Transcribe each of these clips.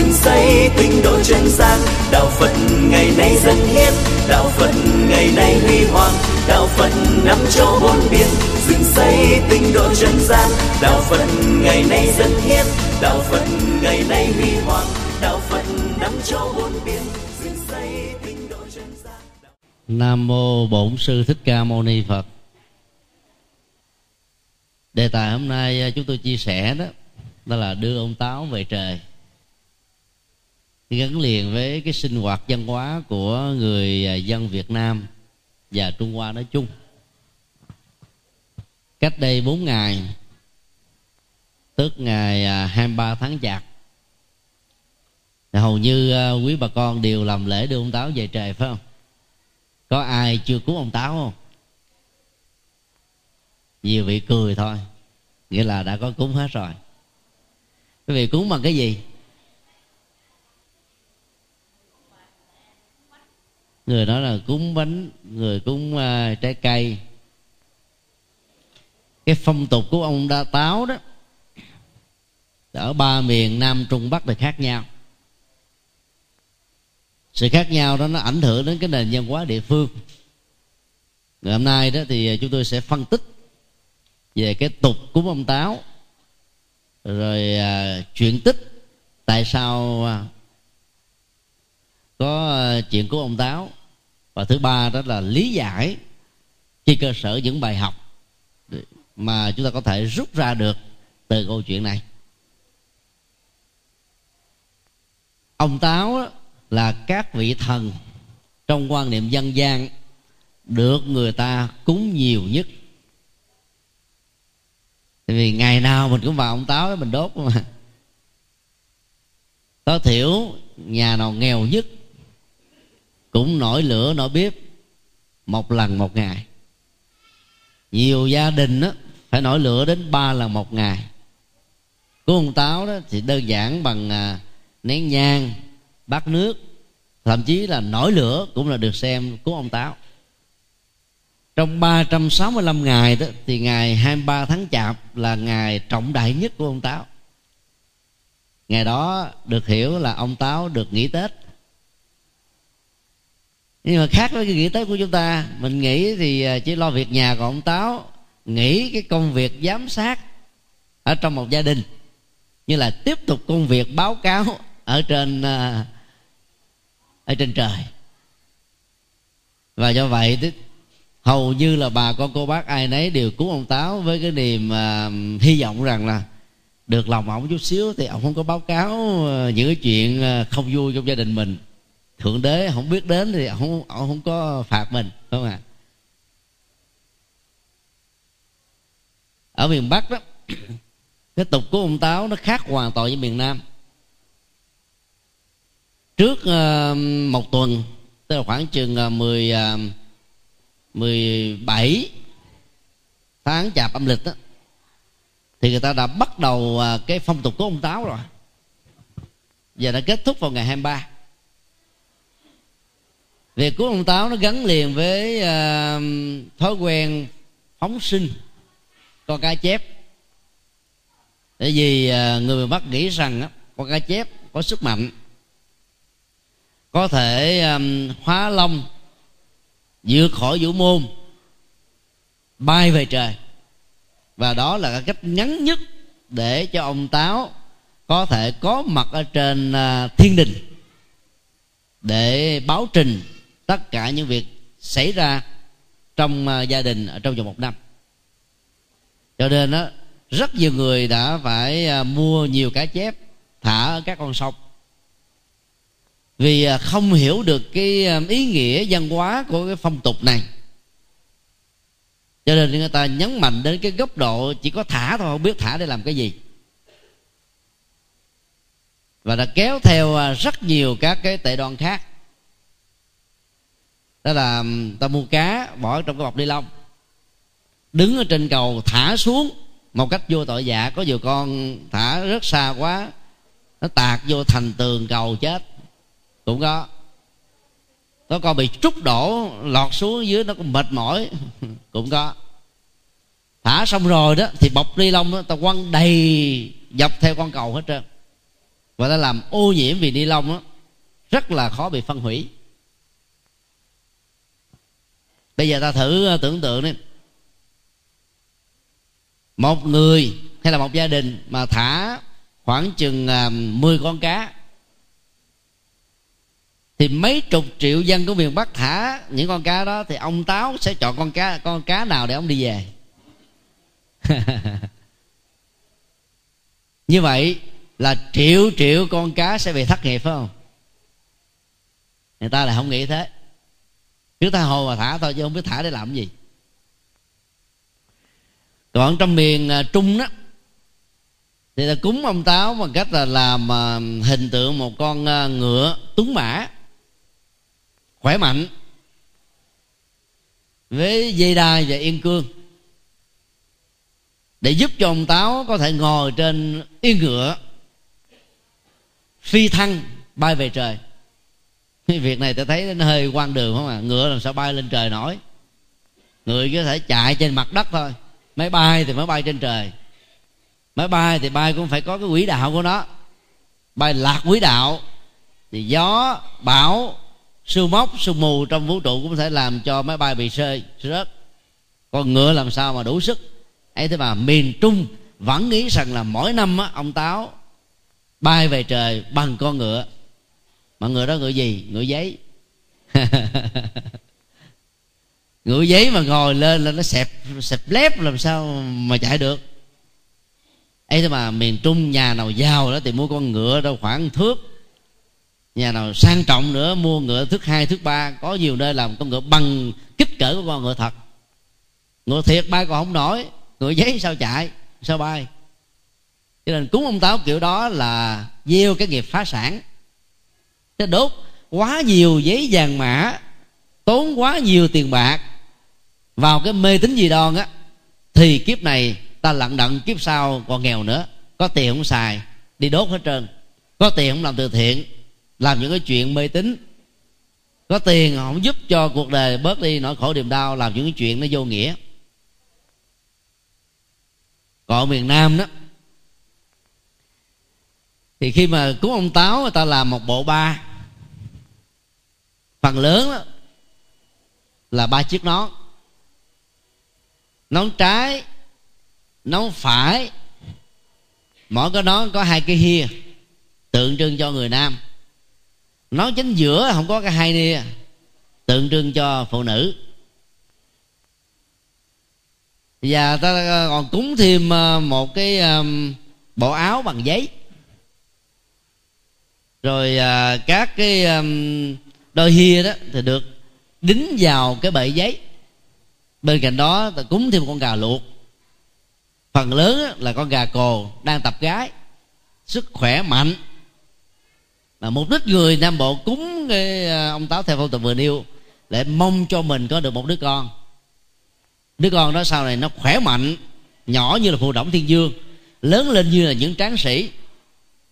dựng xây tinh độ chân gian đạo phật ngày nay dân hiến, đạo phật ngày nay huy hoàng, đạo phật năm châu bốn biển. Dựng xây tinh độ chân gian đạo phật ngày nay dân hiến, đạo phật ngày nay huy hoàng, đạo phật năm châu bốn biển. Dựng xây tinh độ chân gian nam mô bổn sư thích ca mâu ni phật. Đề tài hôm nay à, chúng tôi chia sẻ đó đó là đưa ông táo về trời gắn liền với cái sinh hoạt văn hóa của người à, dân Việt Nam và Trung Hoa nói chung. Cách đây 4 ngày, tức ngày à, 23 tháng chạp hầu như à, quý bà con đều làm lễ đưa ông táo về trời, phải không? Có ai chưa cứu ông táo không? Nhiều vị cười thôi, nghĩa là đã có cúng hết rồi. Quý vị cúng bằng cái gì? Người nói là cúng bánh người cúng uh, trái cây. Cái phong tục của ông đa táo đó ở ba miền nam trung bắc là khác nhau. Sự khác nhau đó nó ảnh hưởng đến cái nền văn hóa địa phương. Ngày hôm nay đó thì chúng tôi sẽ phân tích về cái tục cúng ông táo rồi à, chuyện tích tại sao à, có à, chuyện của ông táo và thứ ba đó là lý giải trên cơ sở những bài học mà chúng ta có thể rút ra được từ câu chuyện này. Ông táo là các vị thần trong quan niệm dân gian được người ta cúng nhiều nhất. Tại vì ngày nào mình cũng vào ông táo mình đốt mà. Tối thiểu nhà nào nghèo nhất cũng nổi lửa nổi bếp. Một lần một ngày. Nhiều gia đình đó, phải nổi lửa đến ba lần một ngày. Của ông táo đó thì đơn giản bằng à, nén nhang bát nước. Thậm chí là nổi lửa cũng là được xem của ông táo. Trong 365 ngày đó thì ngày 23 tháng chạp là ngày trọng đại nhất của ông táo. Ngày đó được hiểu là ông táo được nghỉ tết nhưng mà khác với cái nghĩ tới của chúng ta mình nghĩ thì à, chỉ lo việc nhà còn ông táo nghĩ cái công việc giám sát ở trong một gia đình như là tiếp tục công việc báo cáo ở trên à, ở trên trời. Và do vậy hầu như là bà con cô bác ai nấy đều cứu ông táo với cái niềm uh, hy vọng rằng là được lòng ông chút xíu thì ông không có báo cáo uh, những cái chuyện uh, không vui trong gia đình mình thượng đế không biết đến thì không ông không có phạt mình không ạ? Ở miền bắc đó cái tục của ông táo nó khác hoàn toàn với miền nam. Trước uh, một tuần tức là khoảng chừng ờ, mười ờ, mười bảy tháng chạp âm lịch đó, thì người ta đã bắt đầu cái phong tục của ông táo rồi. Và đã kết thúc vào ngày 23 việc của ông táo nó gắn liền với uh, thói quen phóng sinh con cá chép. Tại vì uh, người miền bắc nghĩ rằng uh, con cá chép có sức mạnh có thể um, hóa long vượt khỏi vũ môn bay về trời. Và đó là cái cách ngắn nhất để cho ông táo có thể có mặt ở trên uh, thiên đình để báo trình tất cả những việc xảy ra trong à, gia đình ở trong vòng một năm. Cho nên đó rất nhiều người đã phải à, mua nhiều cá chép, thả ở các con sông. Vì à, không hiểu được cái ý nghĩa văn hóa của cái phong tục này. Cho nên người ta nhấn mạnh đến cái góc độ chỉ có thả thôi, không biết thả để làm cái gì. Và đã kéo theo rất nhiều các cái tệ đoan khác đó là ta mua cá, bỏ trong cái bọc ni lông. Đứng ở trên cầu, thả xuống. Một cách vô tội dạ có nhiều con thả rất xa quá. Nó tạt vô thành tường cầu chết. Cũng có. Có con bị trút đổ, lọt xuống dưới, nó cũng mệt mỏi. Cũng có. Thả xong rồi đó, thì bọc ni lông đó, ta quăng đầy dọc theo con cầu hết trơn. Và ta làm ô nhiễm vì ni lông đó, rất là khó bị phân hủy bây giờ ta thử ờ, tưởng tượng đi. Một người hay là một gia đình mà thả khoảng chừng ờ, 10 con cá, thì mấy chục triệu dân của miền Bắc thả những con cá đó, thì ông táo sẽ chọn con cá con cá nào để ông đi về? Như vậy là triệu triệu con cá sẽ bị thất nghiệp, phải không? Người ta lại không nghĩ thế cứ tha hồ mà thả thôi, chứ không biết thả để làm gì. Còn trong miền à, trung đó, thì là cúng ông táo bằng cách là làm à, hình tượng một con à, ngựa tuấn mã, khỏe mạnh, với dây đai và yên cương, để giúp cho ông táo có thể ngồi trên yên ngựa, phi thăng bay về trời việc này tôi thấy nó hơi quan đường không à? Ngựa làm sao bay lên trời nổi? Người có thể chạy trên mặt đất thôi. Máy bay thì mới bay trên trời. Máy bay thì bay cũng phải có cái quỹ đạo của nó. Bay lạc quỹ đạo. Thì gió bão sương móc sương mù trong vũ trụ cũng có thể làm cho máy bay bị rơi rớt. Còn ngựa làm sao mà đủ sức? Ấy thế mà miền trung vẫn nghĩ rằng là mỗi năm á, ông táo bay về trời bằng con ngựa mà người đó ngựa gì? Ngựa giấy. Ngựa giấy mà ngồi lên là nó xẹp xẹp lép làm sao mà chạy được. Ấy thế mà miền trung nhà nào giàu đó thì mua con ngựa đâu khoảng thước. Nhà nào sang trọng nữa mua ngựa thước hai, thước ba. Có nhiều nơi làm con ngựa bằng kích cỡ của con ngựa thật. Ngựa thiệt bay còn không nổi. Ngựa giấy sao chạy? Sao bay? Cho nên cúng ông táo kiểu đó là gieo cái nghiệp phá sản thế đốt quá nhiều giấy vàng mã, tốn quá nhiều tiền bạc vào cái mê tín gì đoan á, thì kiếp này ta lận đận kiếp sau còn nghèo nữa. Có tiền không xài, đi đốt hết trơn. Có tiền không làm từ thiện, làm những cái chuyện mê tín. Có tiền không giúp cho cuộc đời bớt đi nỗi khổ niềm đau, làm những cái chuyện nó vô nghĩa. Còn miền nam đó, thì khi mà cúng ông táo, người ta làm một bộ ba phần lớn đó, là ba chiếc nón. Nón trái nón phải. Mỗi cái nón có hai cái hia tượng trưng cho người nam. Nón chính giữa không có cái hai nia tượng trưng cho phụ nữ. Và ta còn cúng thêm ờ, một cái ờ, bộ áo bằng giấy. Rồi ờ, các cái đôi hia đó thì được đính vào cái bệ giấy. Bên cạnh đó ta cúng thêm con gà luộc. Phần lớn là con gà cồ đang tập gái, sức khỏe mạnh. Mà mục đích người nam bộ cúng cái à, ông táo theo phong tục vừa nêu để mong cho mình có được một đứa con. Đứa con đó sau này nó khỏe mạnh, nhỏ như là phù động thiên dương, lớn lên như là những tráng sĩ,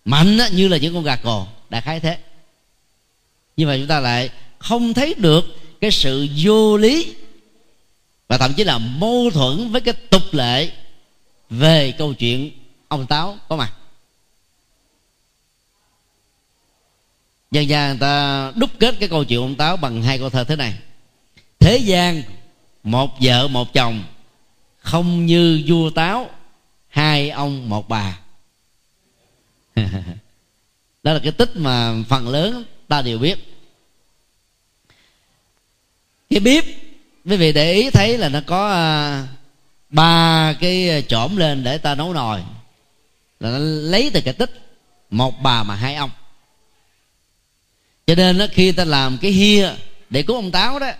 mạnh như là những con gà cồ. Đại khái thế nhưng mà chúng ta lại không thấy được cái sự vô lý và thậm chí là mâu thuẫn với cái tục lệ về câu chuyện ông táo có mặt. Dân gian người ta đúc kết cái câu chuyện ông táo bằng hai câu thơ thế này. Thế gian, một vợ, một chồng, không như vua táo, hai ông, một bà. Đó là cái tích mà phần lớn ta đều biết. Cái bếp quý vị để ý thấy là nó có à, ba cái à, chõm lên để ta nấu nồi. Là nó lấy từ cái tích một bà mà hai ông. Cho nên đó, khi ta làm cái hia để cứu ông táo đó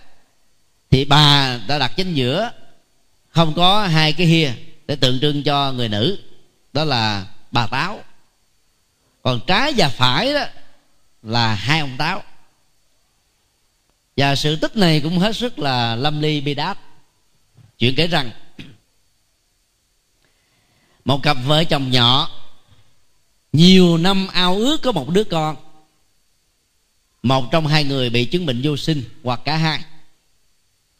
thì bà đã đặt chính giữa không có hai cái hia để tượng trưng cho người nữ đó là bà táo. Còn trái và phải đó là hai ông táo. Và sự tích này cũng hết sức là lâm ly bi đát. Chuyện kể rằng, một cặp vợ chồng nhỏ, nhiều năm ao ước có một đứa con. Một trong hai người bị chứng bệnh vô sinh hoặc cả hai.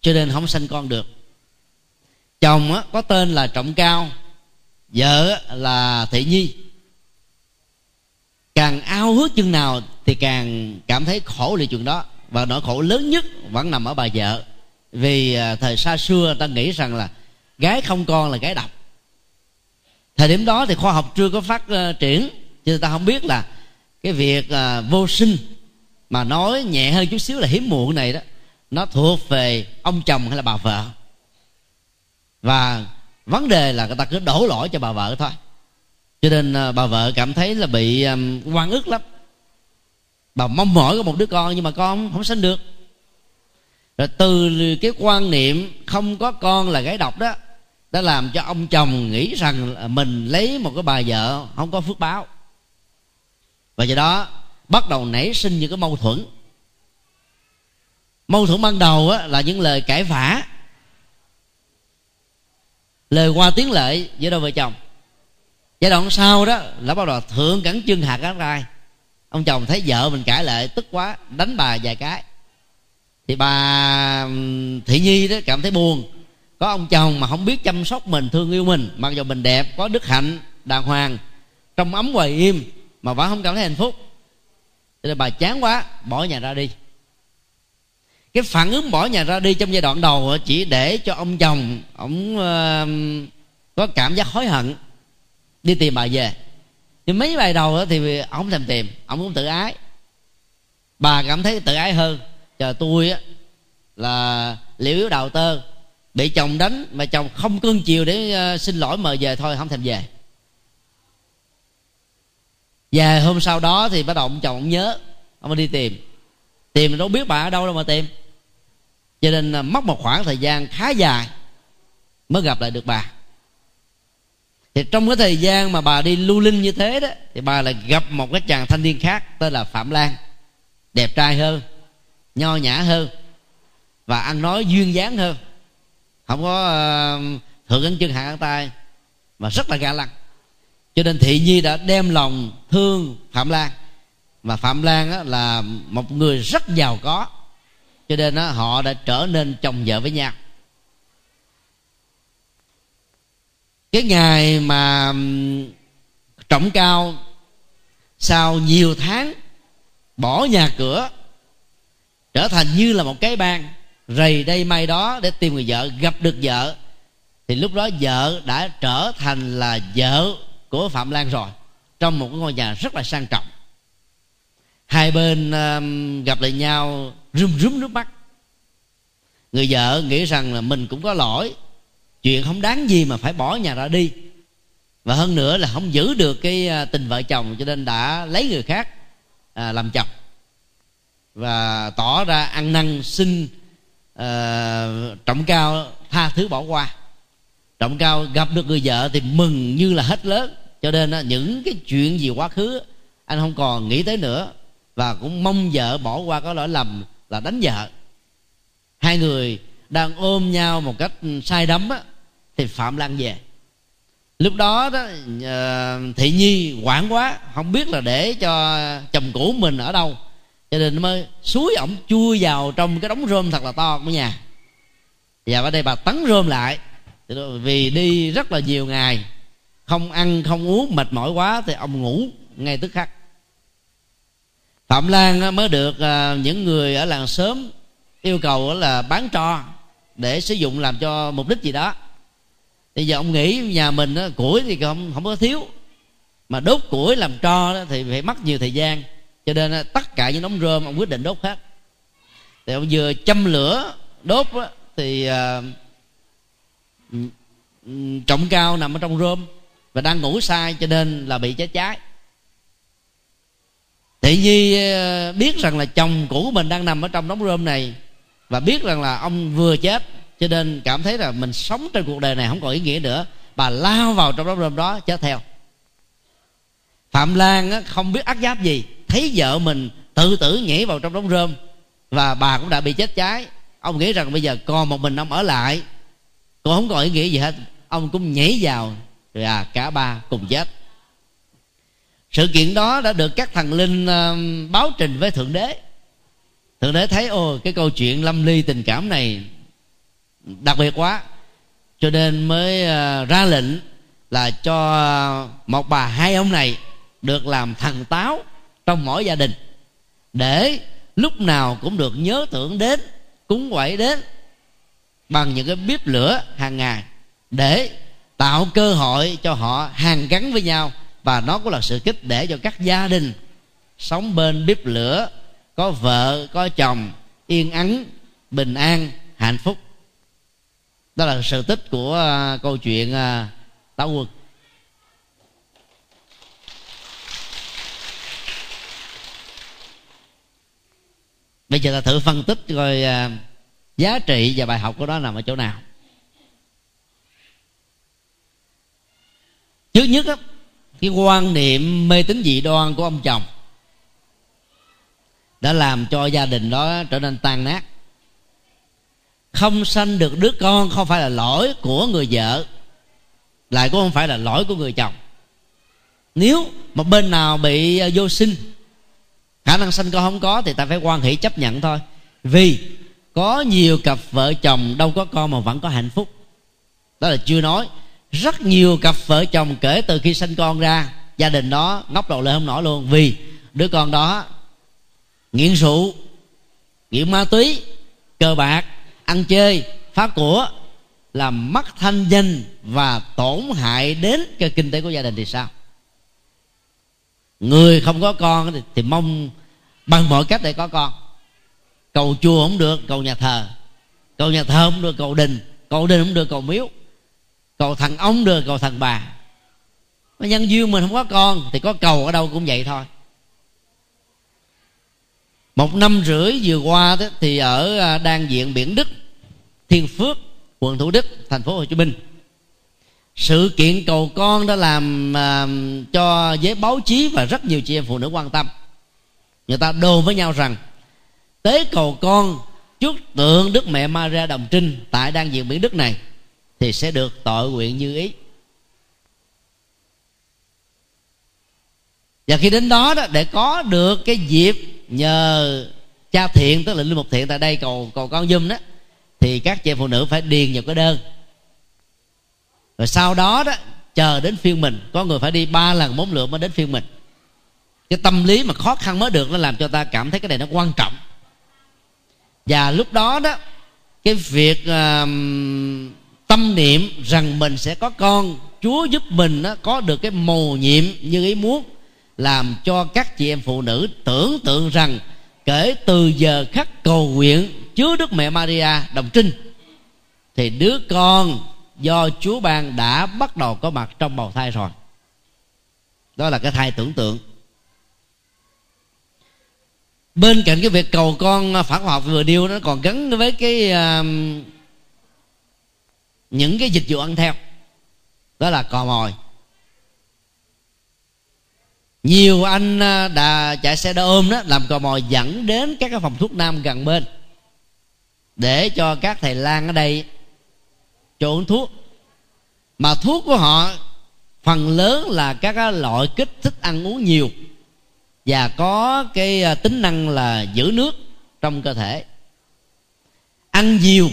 Cho nên không sanh con được. Chồng có tên là trọng cao, vợ là thị nhi càng ao hước chừng nào thì càng cảm thấy khổ lì chuyện đó. Và nỗi khổ lớn nhất vẫn nằm ở bà vợ. Vì à, thời xa xưa ta nghĩ rằng là gái không con là gái độc. Thời điểm đó thì khoa học chưa có phát à, triển, cho ta không biết là cái việc à, vô sinh mà nói nhẹ hơn chút xíu là hiếm muộn này đó, nó thuộc về ông chồng hay là bà vợ. Và vấn đề là người ta cứ đổ lỗi cho bà vợ thôi cho nên à, bà vợ cảm thấy là bị à, quan ức lắm. Bà mong mỏi có một đứa con nhưng mà con không sinh được. Rồi từ cái quan niệm không có con là gái độc đó đã làm cho ông chồng nghĩ rằng mình lấy một cái bà vợ không có phước báo. Và do đó bắt đầu nảy sinh những cái mâu thuẫn. Mâu thuẫn ban đầu á, là những lời cãi vã lời qua tiếng lệ giữa đôi vợ chồng giai đoạn sau đó là bắt đầu thượng cẳng chân hạ cẳng rai. Ông chồng thấy vợ mình cãi lại tức quá đánh bà vài cái. Thì bà thị nhi đó cảm thấy buồn. Có ông chồng mà không biết chăm sóc mình thương yêu mình mặc dù mình đẹp có đức hạnh đàng hoàng trong ấm hoài im mà vẫn không cảm thấy hạnh phúc. Cho nên bà chán quá bỏ nhà ra đi. Cái phản ứng bỏ nhà ra đi trong giai đoạn đầu chỉ để cho ông chồng ông uh, có cảm giác hối hận đi tìm bà về. Nhưng mấy bài đầu đó thì ông không thèm tìm ông cũng tự ái. Bà cảm thấy tự ái hơn. Chờ tôi á là liệu yếu đầu tơ bị chồng đánh mà chồng không cương chiều để uh, xin lỗi mời về thôi không thèm về. Về hôm sau đó thì bắt đầu ông chồng ông nhớ ông đi tìm. Tìm đâu biết bà ở đâu đâu mà tìm. Cho nên mất một khoảng thời gian khá dài mới gặp lại được bà thì trong cái thời gian mà bà đi lưu linh như thế đó thì bà lại gặp một cái chàng thanh niên khác tên là phạm lan. Đẹp trai hơn nho nhã hơn và ăn nói duyên dáng hơn. Không có uh, thượng ấn chân hạ ấn tay mà rất là ga lăng. Cho nên thị nhi đã đem lòng thương phạm lan. Và phạm lan á, là một người rất giàu có. Cho nên á, họ đã trở nên chồng vợ với nhau. Cái ngày mà trọng cao sau nhiều tháng bỏ nhà cửa trở thành như là một cái bang rầy đây may đó để tìm người vợ gặp được vợ thì lúc đó vợ đã trở thành là vợ của phạm lan rồi trong một cái ngôi nhà rất là sang trọng. Hai bên um, gặp lại nhau rưng rúm nước mắt. Người vợ nghĩ rằng là mình cũng có lỗi chuyện không đáng gì mà phải bỏ nhà ra đi. Và hơn nữa là không giữ được cái à, tình vợ chồng cho nên đã lấy người khác à, làm chồng. Và tỏ ra ăn năn xin à, trọng cao tha thứ bỏ qua. Trọng cao gặp được người vợ thì mừng như là hết lớn. Cho nên à, những cái chuyện gì quá khứ anh không còn nghĩ tới nữa. Và cũng mong vợ bỏ qua có lỗi lầm là đánh vợ. Hai người đang ôm nhau một cách sai đắm á, thì phạm lan về. Lúc đó đó ờ, thị nhi quản quá không biết là để cho chồng cũ mình ở đâu. Cho nên mới suối ổng chui vào trong cái đống rơm thật là to của nhà. Và ở đây bà tấn rơm lại. Vì đi rất là nhiều ngày không ăn không uống mệt mỏi quá thì ông ngủ ngay tức khắc. Phạm lan mới được ờ, những người ở làng sớm yêu cầu là bán cho để sử dụng làm cho mục đích gì đó. Bây giờ ông nghĩ nhà mình củi thì không không có thiếu. Mà đốt củi làm tro thì phải mất nhiều thời gian. Cho nên tất cả những đống rơm ông quyết định đốt hết. Thì ông vừa châm lửa đốt thì uh, trọng cao nằm ở trong rơm và đang ngủ sai cho nên là bị cháy cháy. Thị nhi à, biết rằng là chồng cũ của mình đang nằm ở trong đống rơm này và biết rằng là ông vừa chết, cho nên cảm thấy là mình sống trên cuộc đời này không còn ý nghĩa nữa. Bà lao vào trong đám rơm đó chết theo. Phạm lan không biết ác giáp gì, thấy vợ mình tự tử nhảy vào trong đống rơm, và bà cũng đã bị chết cháy. Ông nghĩ rằng bây giờ còn một mình ông ở lại, còn không còn ý nghĩa gì hết. Ông cũng nhảy vào, rồi à cả ba cùng chết. Sự kiện đó đã được các thần linh báo trình với thượng đế thượng đế thấy, ồ, cái câu chuyện lâm ly tình cảm này đặc biệt quá. Cho nên mới ờ, ra lệnh là cho một bà hai ông này được làm thần táo trong mỗi gia đình. Để lúc nào cũng được nhớ tưởng đến, cúng quẩy đến bằng những cái bếp lửa hàng ngày để tạo cơ hội cho họ hàng gắn với nhau. Và nó cũng là sự kích để cho các gia đình sống bên bếp lửa có vợ có chồng yên ắng bình an hạnh phúc. Đó là sự tích của à, câu chuyện à, táo quân bây giờ ta thử phân tích coi à, giá trị và bài học của nó nằm ở chỗ nào. Trước nhất á, cái quan niệm mê tín dị đoan của ông chồng đã làm cho gia đình đó trở nên tan nát. Không sanh được đứa con không phải là lỗi của người vợ, lại cũng không phải là lỗi của người chồng. Nếu một bên nào bị à, vô sinh, khả năng sanh con không có thì ta phải quan hệ chấp nhận thôi. Vì có nhiều cặp vợ chồng đâu có con mà vẫn có hạnh phúc. Đó là chưa nói. Rất nhiều cặp vợ chồng kể từ khi sinh con ra, gia đình đó ngóc đầu lên không nổi luôn. Vì đứa con đó nghiện rượu nghiện ma túy cờ bạc ăn chơi phá của làm mất thanh danh và tổn hại đến cái kinh tế của gia đình thì sao? Người không có con thì, thì mong bằng mọi cách để có con. Cầu chùa không được cầu nhà thờ. Cầu nhà thờ không được cầu đình. Cầu đình không được cầu miếu. Cầu thằng ông được cầu thằng bà. Nhân duyên mình không có con thì có cầu ở đâu cũng vậy thôi một năm rưỡi vừa qua đó, thì ở à, đan diện biển đức thiên phước quận thủ đức thành phố hồ chí minh. Sự kiện cầu con đã làm uh, cho giới báo chí và rất nhiều chị em phụ nữ quan tâm. Người ta đồn với nhau rằng tế cầu con trước tượng đức mẹ maria đồng trinh tại đan diện biển đức này thì sẽ được tội nguyện như ý. Và khi đến đó đó để có được cái dịp nhờ cha thiện tức là linh mục thiện tại đây cầu cầu con dùm đó thì các chị phụ nữ phải điền vào cái đơn. Rồi sau đó đó chờ đến phiên mình. Có người phải đi ba lần bốn lượt mới đến phiên mình. Cái tâm lý mà khó khăn mới được nó làm cho ta cảm thấy cái này nó quan trọng. Và lúc đó đó cái việc uh, tâm niệm rằng mình sẽ có con chúa giúp mình đó, có được cái mầu nhiệm như ý muốn làm cho các chị em phụ nữ tưởng tượng rằng kể từ giờ khắc cầu nguyện chứa đức mẹ maria đồng trinh thì đứa con do chúa ban đã bắt đầu có mặt trong bào thai rồi. Đó là cái thai tưởng tượng. Bên cạnh cái việc cầu con phản học vừa điêu nó còn gắn với cái uh, những cái dịch vụ ăn theo. Đó là cò mồi nhiều anh à, đà đã chạy xe đa ôm đó, làm cò mồi dẫn đến các cái phòng thuốc nam gần bên. Để cho các thầy lang ở đây trộn thuốc. Mà thuốc của họ, phần lớn là các loại kích thích ăn uống nhiều. Và có cái à, tính năng là giữ nước trong cơ thể. Ăn nhiều,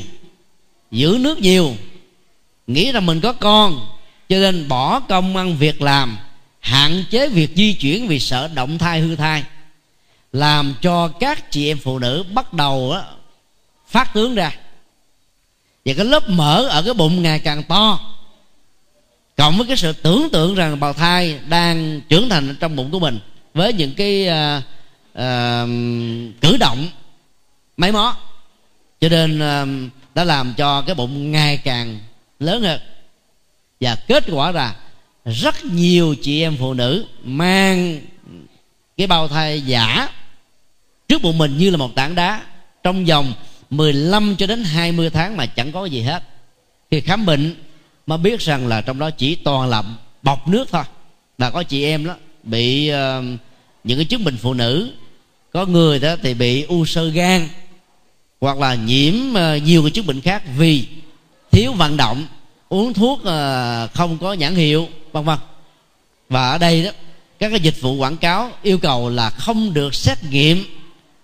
giữ nước nhiều, nghĩ rằng mình có con, cho nên bỏ công ăn việc làm hạn chế việc di chuyển vì sợ động thai hư thai. Làm cho các chị em phụ nữ bắt đầu á, phát tướng ra. Và cái lớp mỡ ở cái bụng ngày càng to. Cộng với cái sự tưởng tượng rằng bào thai đang trưởng thành trong bụng của mình với những cái uh, uh, cử động máy mó. Cho nên uh, đã làm cho cái bụng ngày càng lớn hơn. Và kết quả là rất nhiều chị em phụ nữ mang cái bao thai giả trước bụng mình như là một tảng đá. Trong vòng 15 cho đến 20 tháng mà chẳng có gì hết. Khi khám bệnh mà biết rằng là trong đó chỉ toàn là bọc nước thôi. Và có chị em đó bị uh, những cái chứng bệnh phụ nữ có người đó thì bị u sơ gan hoặc là nhiễm uh, nhiều cái chứng bệnh khác vì thiếu vận động uống thuốc uh, không có nhãn hiệu vân vân. Và ở đây đó, các cái dịch vụ quảng cáo yêu cầu là không được xét nghiệm,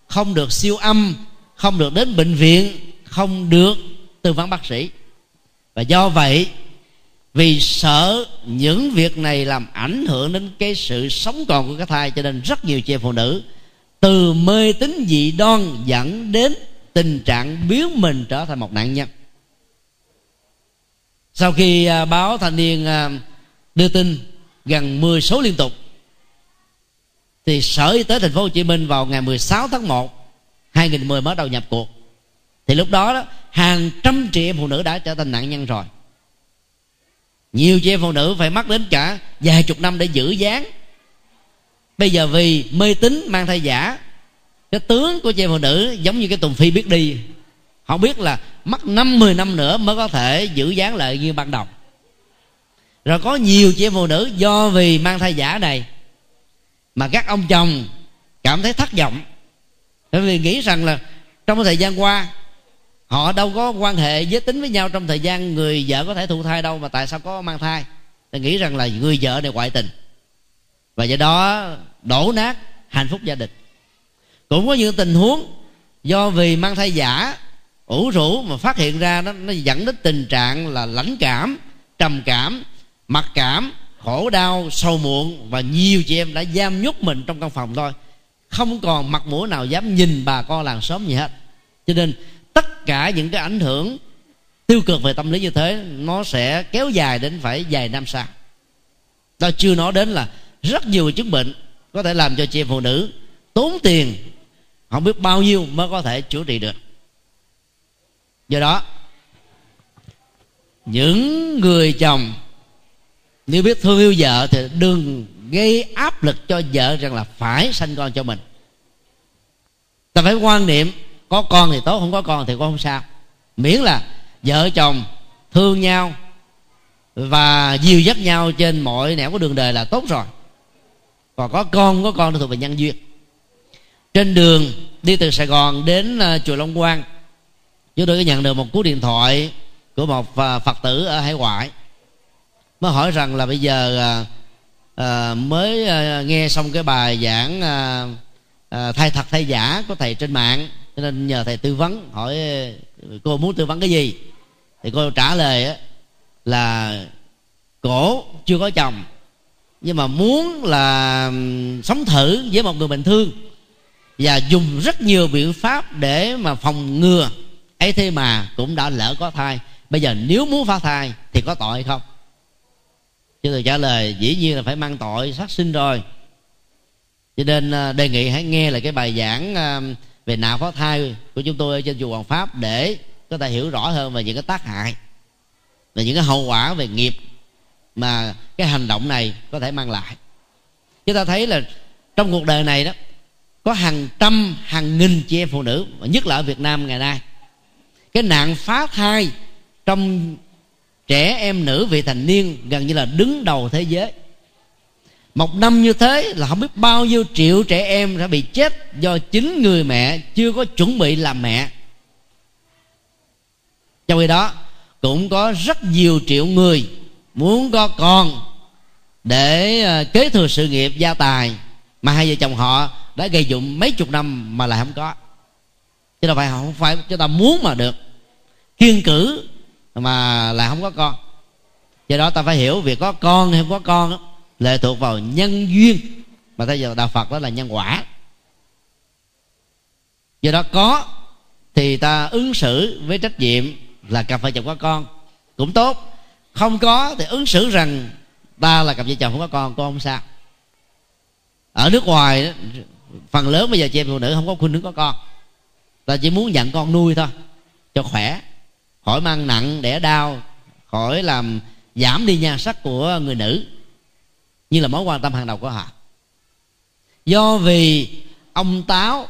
không được siêu âm, không được đến bệnh viện, không được tư vấn bác sĩ. Và do vậy, vì sợ những việc này làm ảnh hưởng đến cái sự sống còn của cái thai cho nên rất nhiều chị phụ nữ từ mê tín dị đoan dẫn đến tình trạng biến mình trở thành một nạn nhân. Sau khi à, báo thanh niên à, đưa tin gần 10 số liên tục. Thì sở y tế thành phố Hồ Chí Minh vào ngày 16 tháng 1 2010 mới đầu nhập cuộc. Thì lúc đó, đó hàng trăm chị em phụ nữ đã trở thành nạn nhân rồi. Nhiều chị em phụ nữ phải mất đến cả vài chục năm để giữ dáng. Bây giờ vì mê tín mang thai giả cái tướng của chị em phụ nữ giống như cái tùng phi biết đi. Họ biết là mất năm mười năm nữa mới có thể giữ dáng lại như ban đầu rồi có nhiều chị em phụ nữ do vì mang thai giả này mà các ông chồng cảm thấy thất vọng. Bởi vì nghĩ rằng là trong thời gian qua họ đâu có quan hệ giới tính với nhau trong thời gian người vợ có thể thụ thai đâu mà tại sao có mang thai. Thì nghĩ rằng là người vợ này ngoại tình. Và do đó đổ nát hạnh phúc gia đình. Cũng có những tình huống do vì mang thai giả ủ rũ mà phát hiện ra nó, nó dẫn đến tình trạng là lãnh cảm trầm cảm mặc cảm, khổ đau, sầu muộn và nhiều chị em đã giam nhốt mình trong căn phòng thôi. Không còn mặt mũi nào dám nhìn bà con làng xóm gì hết. Cho nên tất cả những cái ảnh hưởng tiêu cực về tâm lý như thế, nó sẽ kéo dài đến phải vài năm sau. Ta chưa nói đến là rất nhiều chứng bệnh có thể làm cho chị em phụ nữ tốn tiền, không biết bao nhiêu mới có thể chữa trị được. Do đó, những người chồng nếu biết thương yêu vợ thì đừng gây áp lực cho vợ rằng là phải sanh con cho mình. Ta phải quan niệm, có con thì tốt, không có con thì cũng không sao. Miễn là vợ chồng thương nhau và dìu dắt nhau trên mọi nẻo của đường đời là tốt rồi. Còn có con không có con thì thuộc về nhân duyên. Trên đường đi từ sài gòn đến à, chùa long quang, chúng tôi có nhận được một cú điện thoại của một à, phật tử ở hải ngoại mới hỏi rằng là bây giờ à, à, mới à, nghe xong cái bài giảng à, à, thay thật thay giả của thầy trên mạng cho nên nhờ thầy tư vấn hỏi à, cô muốn tư vấn cái gì? Thì cô trả lời là cổ chưa có chồng nhưng mà muốn là sống thử với một người bình thường và dùng rất nhiều biện pháp để mà phòng ngừa. Ấy thế mà cũng đã lỡ có thai. Bây giờ nếu muốn phá thai thì có tội hay không? Chứ tôi trả lời, dĩ nhiên là phải mang tội sát sinh rồi. Cho nên à, đề nghị hãy nghe lại cái bài giảng à, về nào phá thai của chúng tôi ở trên chùa Hoàng Pháp để có thể hiểu rõ hơn về những cái tác hại về những cái hậu quả về nghiệp mà cái hành động này có thể mang lại. Chúng ta thấy là trong cuộc đời này đó, có hàng trăm, hàng nghìn chị em phụ nữ và nhất là ở Việt Nam ngày nay, cái nạn phá thai trong trẻ em nữ vị thành niên gần như là đứng đầu thế giới. Một năm như thế là không biết bao nhiêu triệu trẻ em đã bị chết do chính người mẹ chưa có chuẩn bị làm mẹ. Trong khi đó, cũng có rất nhiều triệu người muốn có con để ờ, kế thừa sự nghiệp gia tài mà hai vợ chồng họ đã gây dụng mấy chục năm mà lại không có. Chứ đâu phải không phải chúng ta muốn mà được. Kiên cử mà lại không có con. Do đó ta phải hiểu việc có con hay không có con đó, lệ thuộc vào nhân duyên. Mà theo giờ đạo phật đó là nhân quả. Do đó có thì ta ứng xử với trách nhiệm là cặp vợ chồng có con cũng tốt. Không có thì ứng xử rằng ta là cặp vợ chồng không có con con không sao. Ở nước ngoài phần lớn bây giờ chị em phụ nữ không có khuynh hướng có con. Ta chỉ muốn nhận con nuôi thôi cho khỏe khỏi mang nặng đẻ đau, khỏi làm giảm đi nhan sắc của người nữ. Như là mối quan tâm hàng đầu của họ. Do vì ông táo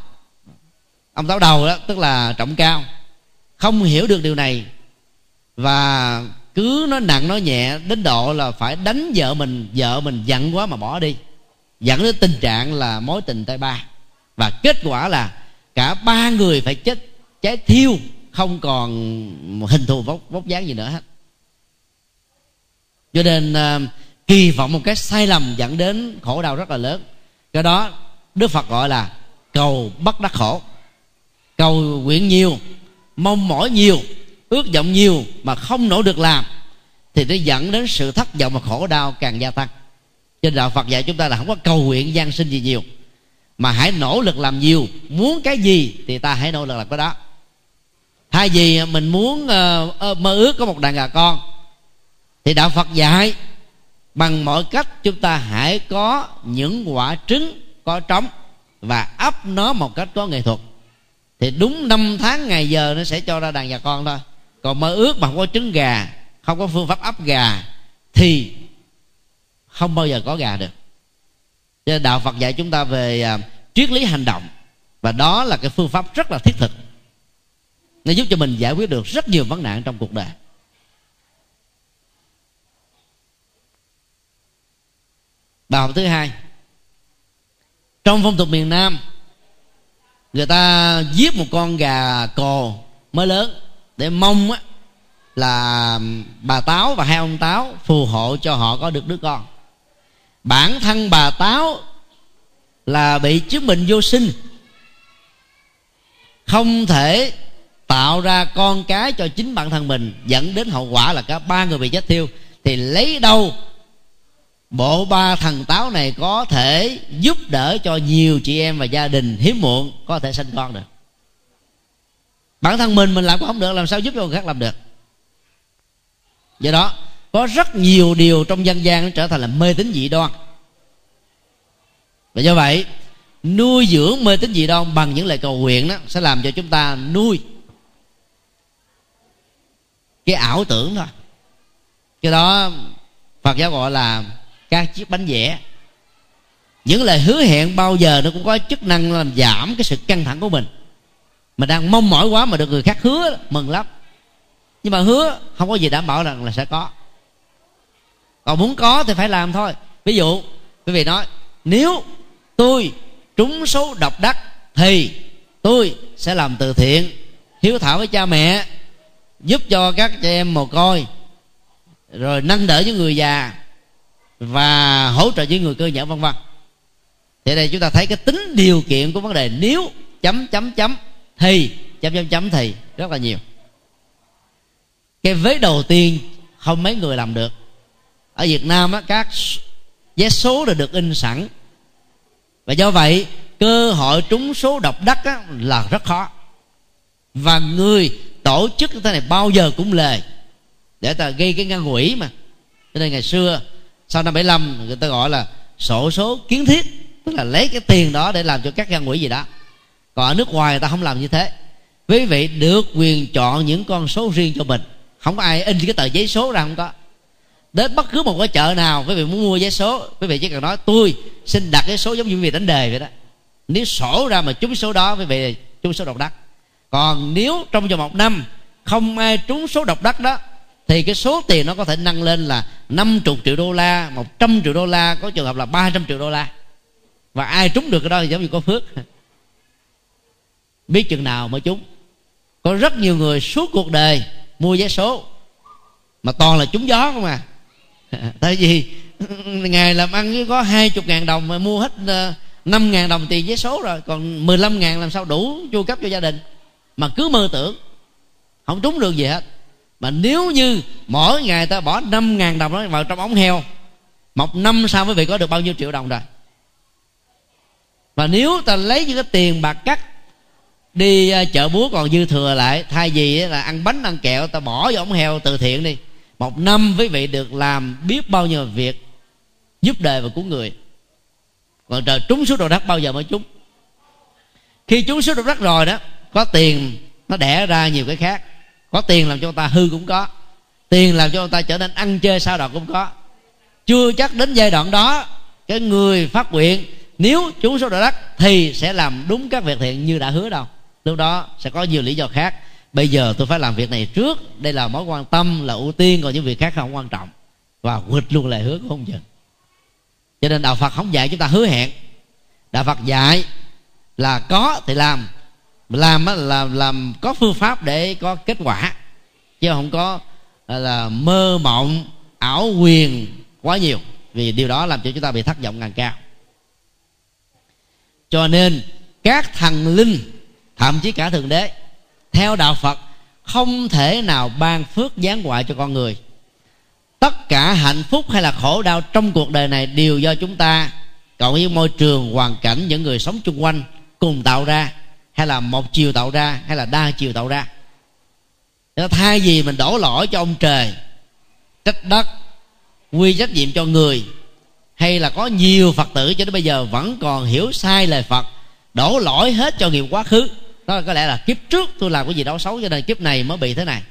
ông táo đầu đó, tức là trọng cao, không hiểu được điều này và cứ nói nặng nói nhẹ đến độ là phải đánh vợ mình vợ mình giận quá mà bỏ đi, dẫn đến tình trạng là mối tình tay ba. Và kết quả là cả ba người phải chết cháy thiêu không còn hình thù vóc, vóc dáng gì nữa hết. Cho nên uh, kỳ vọng một cái sai lầm dẫn đến khổ đau rất là lớn. Cái đó đức phật gọi là cầu bất đắc khổ. Cầu nguyện nhiều mong mỏi nhiều ước vọng nhiều mà không nỗ được làm thì nó dẫn đến sự thất vọng và khổ đau càng gia tăng. Trên đạo Phật dạy chúng ta là không có cầu nguyện gian sinh gì nhiều mà hãy nỗ lực làm nhiều. Muốn cái gì thì ta hãy nỗ lực làm cái đó thay vì à, mình muốn uh, mơ ước có một đàn gà con. Thì đạo Phật dạy bằng mọi cách chúng ta hãy có những quả trứng có trống và ấp nó một cách có nghệ thuật. Thì đúng năm tháng ngày giờ nó sẽ cho ra đàn gà con thôi. Còn mơ ước mà không có trứng gà không có phương pháp ấp gà thì không bao giờ có gà được. Cho đạo phật dạy chúng ta về uh, triết lý hành động. Và đó là cái phương pháp rất là thiết thực nó giúp cho mình giải quyết được rất nhiều vấn nạn trong cuộc đời. Bài học thứ hai. Trong phong tục miền nam, người ta giết một con gà cò mới lớn để mong á là bà táo và hai ông táo phù hộ cho họ có được đứa con. Bản thân bà táo là bị chứng bệnh vô sinh, không thể tạo ra con cái cho chính bản thân mình, dẫn đến hậu quả là cả ba người bị chết thiêu. Thì lấy đâu bộ ba thần táo này có thể giúp đỡ cho nhiều chị em và gia đình hiếm muộn có thể sinh con được? Bản thân mình mình làm cũng không được, làm sao giúp cho người khác làm được? Do đó, có rất nhiều điều trong dân gian nó trở thành là mê tín dị đoan. Và do vậy, nuôi dưỡng mê tín dị đoan bằng những lời cầu nguyện đó sẽ làm cho chúng ta nuôi cái ảo tưởng thôi cái đó phật giáo gọi là các chiếc bánh vẽ. Những lời hứa hẹn bao giờ nó cũng có chức năng làm giảm cái sự căng thẳng của mình. Mình đang mong mỏi quá mà được người khác hứa, mừng lắm. Nhưng mà hứa không có gì đảm bảo rằng là sẽ có. Còn muốn có thì phải làm thôi. Ví dụ, quý vị nói, nếu tôi trúng số độc đắc thì tôi sẽ làm từ thiện, hiếu thảo với cha mẹ giúp cho các trẻ em mồ côi rồi nâng đỡ những người già và hỗ trợ những người cơ nhở vân vân. Thì đây chúng ta thấy cái tính điều kiện của vấn đề nếu chấm chấm chấm thì chấm chấm chấm thì rất là nhiều. Cái vế đầu tiên không mấy người làm được. Ở việt nam á, các vé số đã được in sẵn. Và do vậy cơ hội trúng số độc đắc á, là rất khó. Và người tổ chức cái này bao giờ cũng lề, để ta gây cái ngăn quỷ mà. Cho nên ngày xưa, sau năm 75 người ta gọi là sổ số kiến thiết, tức là lấy cái tiền đó để làm cho các ngăn quỷ gì đó. Còn ở nước ngoài người ta không làm như thế. Quý vị được quyền chọn những con số riêng cho mình. Không có ai in cái tờ giấy số ra không có. Đến bất cứ một cái chợ nào, quý vị muốn mua giấy số, quý vị chỉ cần nói, tôi xin đặt cái số giống như quý vị đánh đề vậy đó. Nếu sổ ra mà trúng số đó, quý vị trúng số độc đắc còn nếu trong vòng một năm không ai trúng số độc đắc đó, thì cái số tiền nó có thể nâng lên là 50 triệu đô la 100 triệu đô la, có trường hợp là 300 triệu đô la. Và ai trúng được cái đó thì giống như có phước. Biết chừng nào mới trúng. Có rất nhiều người suốt cuộc đời mua vé số, mà toàn là trúng gió không à. Tại vì ngày làm ăn có hai chục ngàn đồng mà mua hết ờ, năm ngàn đồng tiền vé số rồi, còn 15 ngàn làm sao đủ chu cấp cho gia đình mà cứ mơ tưởng, không trúng được gì hết. Mà nếu như mỗi ngày ta bỏ năm ngàn đồng đó vào trong ống heo, một năm sau quý vị có được bao nhiêu triệu đồng rồi. Và nếu ta lấy những cái tiền bạc cắt, đi à, chợ búa còn dư thừa lại, thay vì là ăn bánh, ăn kẹo, ta bỏ vào ống heo từ thiện đi. Một năm, quý vị được làm biết bao nhiêu việc giúp đời và cứu người. Còn trời trúng số đồ đất bao giờ mới trúng? Khi trúng số đồ đất rồi đó có tiền, nó đẻ ra nhiều cái khác. Có tiền làm cho người ta hư cũng có. Tiền làm cho người ta trở nên ăn chơi sao đọt cũng có. Chưa chắc đến giai đoạn đó, cái người phát nguyện, nếu chúng số đạo đất thì sẽ làm đúng các việc thiện như đã hứa đâu. Lúc đó sẽ có nhiều lý do khác. Bây giờ tôi phải làm việc này trước. Đây là mối quan tâm, là ưu tiên, còn những việc khác không quan trọng. Và quỵt luôn lời hứa của ông chừng cho nên đạo phật không dạy chúng ta hứa hẹn. Đạo phật dạy là có thì làm làm là làm có phương pháp để có kết quả. Chứ không có là, mơ mộng, ảo quyền quá nhiều. Vì điều đó làm cho chúng ta bị thất vọng càng cao. Cho nên, các thần linh, thậm chí cả thượng đế, theo đạo phật, không thể nào ban phước giáng họa cho con người. Tất cả hạnh phúc hay là khổ đau trong cuộc đời này đều do chúng ta, cộng với môi trường, hoàn cảnh, những người sống chung quanh cùng tạo ra hay là một chiều tạo ra, hay là đa chiều tạo ra. Thay vì mình đổ lỗi cho ông trời trách đất, quy trách nhiệm cho người, hay là có nhiều phật tử cho đến bây giờ vẫn còn hiểu sai lời phật, đổ lỗi hết cho nghiệp quá khứ, đó là có lẽ là kiếp trước tôi làm cái gì đó xấu cho nên kiếp này mới bị thế này.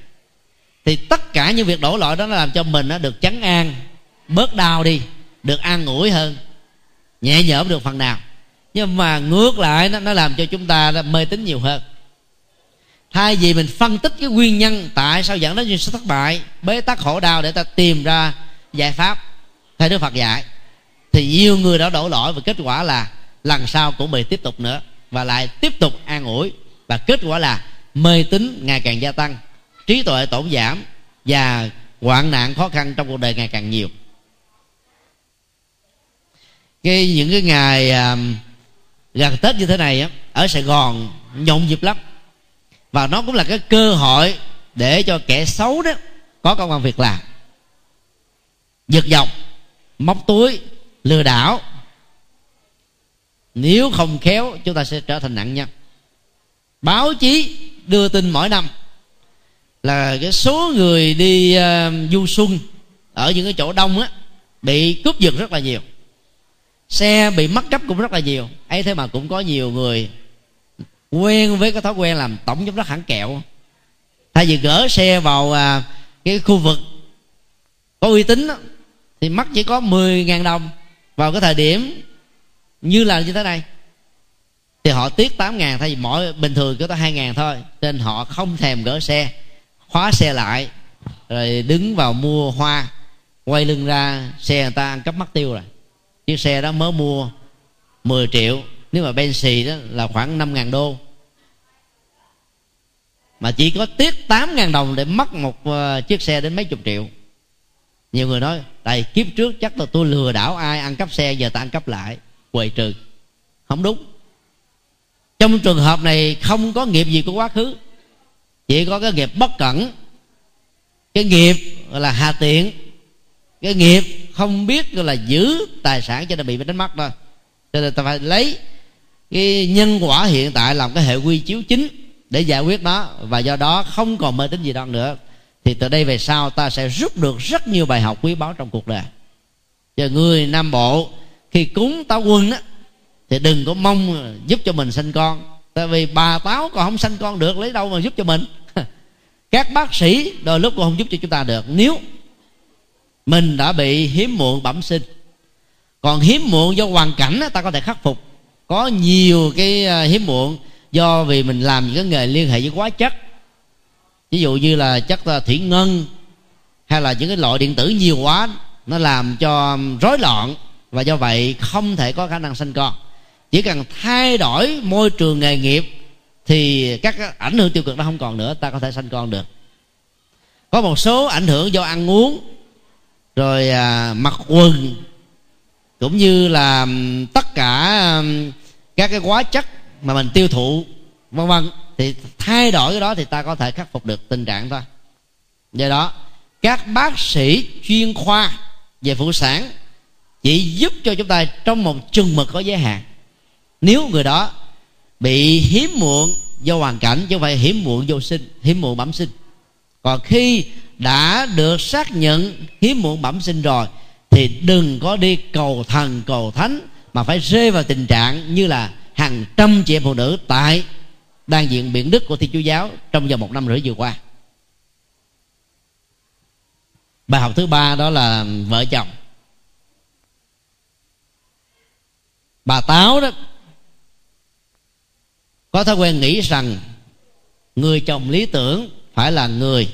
Thì tất cả những việc đổ lỗi đó nó làm cho mình nó được chấn an, bớt đau đi, được an ủi hơn, nhẹ nhõm được phần nào nhưng mà ngược lại nó, nó làm cho chúng ta mê tín nhiều hơn. Thay vì mình phân tích cái nguyên nhân tại sao dẫn đến những sự thất bại bế tắc khổ đau để ta tìm ra giải pháp theo đức phật dạy thì nhiều người đã đổ lỗi và kết quả là lần sau cũng bị tiếp tục nữa và lại tiếp tục an ủi. Và kết quả là mê tín ngày càng gia tăng trí tuệ tổn giảm và hoạn nạn khó khăn trong cuộc đời ngày càng nhiều. Cái những cái ngày uh, gần tết như thế này á ở sài gòn nhộn nhịp lắm. Và nó cũng là cái cơ hội để cho kẻ xấu đó có công an việc làm. Giật dọc móc túi lừa đảo. Nếu không khéo chúng ta sẽ trở thành nạn nhân báo chí đưa tin mỗi năm là cái số người đi uh, du xuân ở những cái chỗ đông á bị cướp giật rất là nhiều xe bị mất cắp cũng rất là nhiều. Ấy thế mà cũng có nhiều người quen với cái thói quen làm tổng giám đốc hãng kẹo. Thay vì gỡ xe vào à, cái khu vực có uy tín đó, thì mất chỉ có 10.000 đồng. Vào cái thời điểm như là như thế này thì họ tiếc 8 ngàn thay vì mỗi bình thường có tới 2 ngàn thôi. Nên họ không thèm gỡ xe khóa xe lại rồi đứng vào mua hoa quay lưng ra xe người ta ăn cắp mất tiêu rồi chiếc xe đó mới mua 10 triệu, nếu mà Benz đó là khoảng 5 ngàn đô. Mà chỉ có tiếc 8 ngàn đồng để mất một ờ, chiếc xe đến mấy chục triệu. Nhiều người nói, tại kiếp trước chắc là tôi lừa đảo ai, ăn cắp xe, giờ ta ăn cắp lại. Quầy trừ. Không đúng. Trong trường hợp này không có nghiệp gì của quá khứ. Chỉ có cái nghiệp bất cẩn. Cái nghiệp là hà tiện. Cái nghiệp không biết gọi là giữ tài sản cho nên bị đánh mất thôi. Cho nên ta phải lấy cái nhân quả hiện tại làm cái hệ quy chiếu chính để giải quyết nó. Và do đó không còn mê tín gì đó nữa. Thì từ đây về sau ta sẽ rút được rất nhiều bài học quý báu trong cuộc đời. Cho người nam bộ khi cúng táo quân á, thì đừng có mong giúp cho mình sinh con. Tại vì bà táo còn không sinh con được, lấy đâu mà giúp cho mình? Các bác sĩ đôi lúc cũng không giúp cho chúng ta được. Nếu mình đã bị hiếm muộn bẩm sinh. Còn hiếm muộn do hoàn cảnh ta có thể khắc phục. Có nhiều cái à, hiếm muộn do vì mình làm những cái nghề liên hệ với hóa chất. Ví dụ như là chất à, thủy ngân, hay là những cái loại điện tử nhiều quá, nó làm cho rối loạn. Và do vậy không thể có khả năng sinh con. Chỉ cần thay đổi môi trường nghề nghiệp thì các ảnh hưởng tiêu cực nó không còn nữa, ta có thể sanh con được. Có một số ảnh hưởng do ăn uống rồi à, mặc quần cũng như là tất cả các cái hóa chất mà mình tiêu thụ vân vân. Thì thay đổi cái đó thì ta có thể khắc phục được tình trạng thôi. Do đó các bác sĩ chuyên khoa về phụ sản chỉ giúp cho chúng ta trong một chừng mực có giới hạn. Nếu người đó bị hiếm muộn do hoàn cảnh chứ không phải hiếm muộn vô sinh hiếm muộn bẩm sinh. Còn khi đã được xác nhận hiếm muộn bẩm sinh rồi, thì đừng có đi cầu thần, cầu thánh, mà phải rơi vào tình trạng như là hàng trăm chị em phụ nữ tại đang diện biển đức của thiên chúa giáo trong vòng một năm rưỡi vừa qua. Bài học thứ ba đó là vợ chồng. Bà táo đó có thói quen nghĩ rằng người chồng lý tưởng phải là người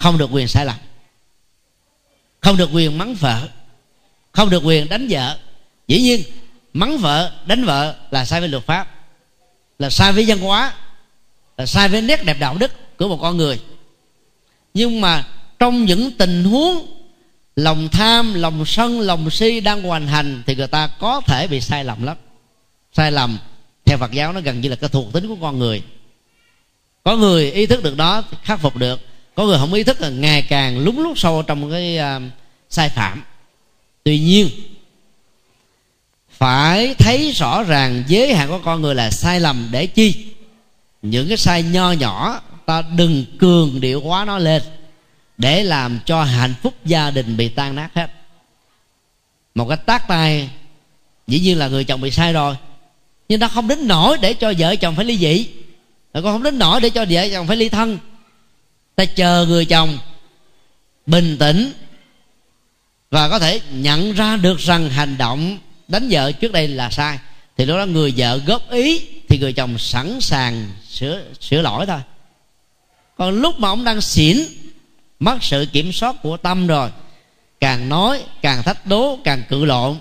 không được quyền sai lầm. Không được quyền mắng vợ. Không được quyền đánh vợ. Dĩ nhiên, mắng vợ, đánh vợ là sai với luật pháp, là sai với văn hóa, là sai với nét đẹp đạo đức của một con người. Nhưng mà trong những tình huống lòng tham, lòng sân, lòng si đang hoành hành thì người ta có thể bị sai lầm lắm. Sai lầm theo phật giáo nó gần như là cái thuộc tính của con người. Có người ý thức được đó khắc phục được có người không ý thức là ngày càng lúng lút sâu trong cái uh, sai phạm. Tuy nhiên phải thấy rõ ràng giới hạn của con người là sai lầm để chi? Những cái sai nho nhỏ ta đừng cường điệu quá nó lên để làm cho hạnh phúc gia đình bị tan nát hết. Một cái tác tay dĩ nhiên là người chồng bị sai rồi nhưng nó không đến nổi để cho vợ chồng phải ly dị con không đến nổi để cho vợ chồng phải ly thân ta chờ người chồng bình tĩnh và có thể nhận ra được rằng hành động đánh vợ trước đây là sai. Thì lúc đó người vợ góp ý thì người chồng sẵn sàng sửa sửa lỗi thôi. Còn lúc mà ông đang xỉn, mất sự kiểm soát của tâm rồi, càng nói càng thách đố, càng cự lộn,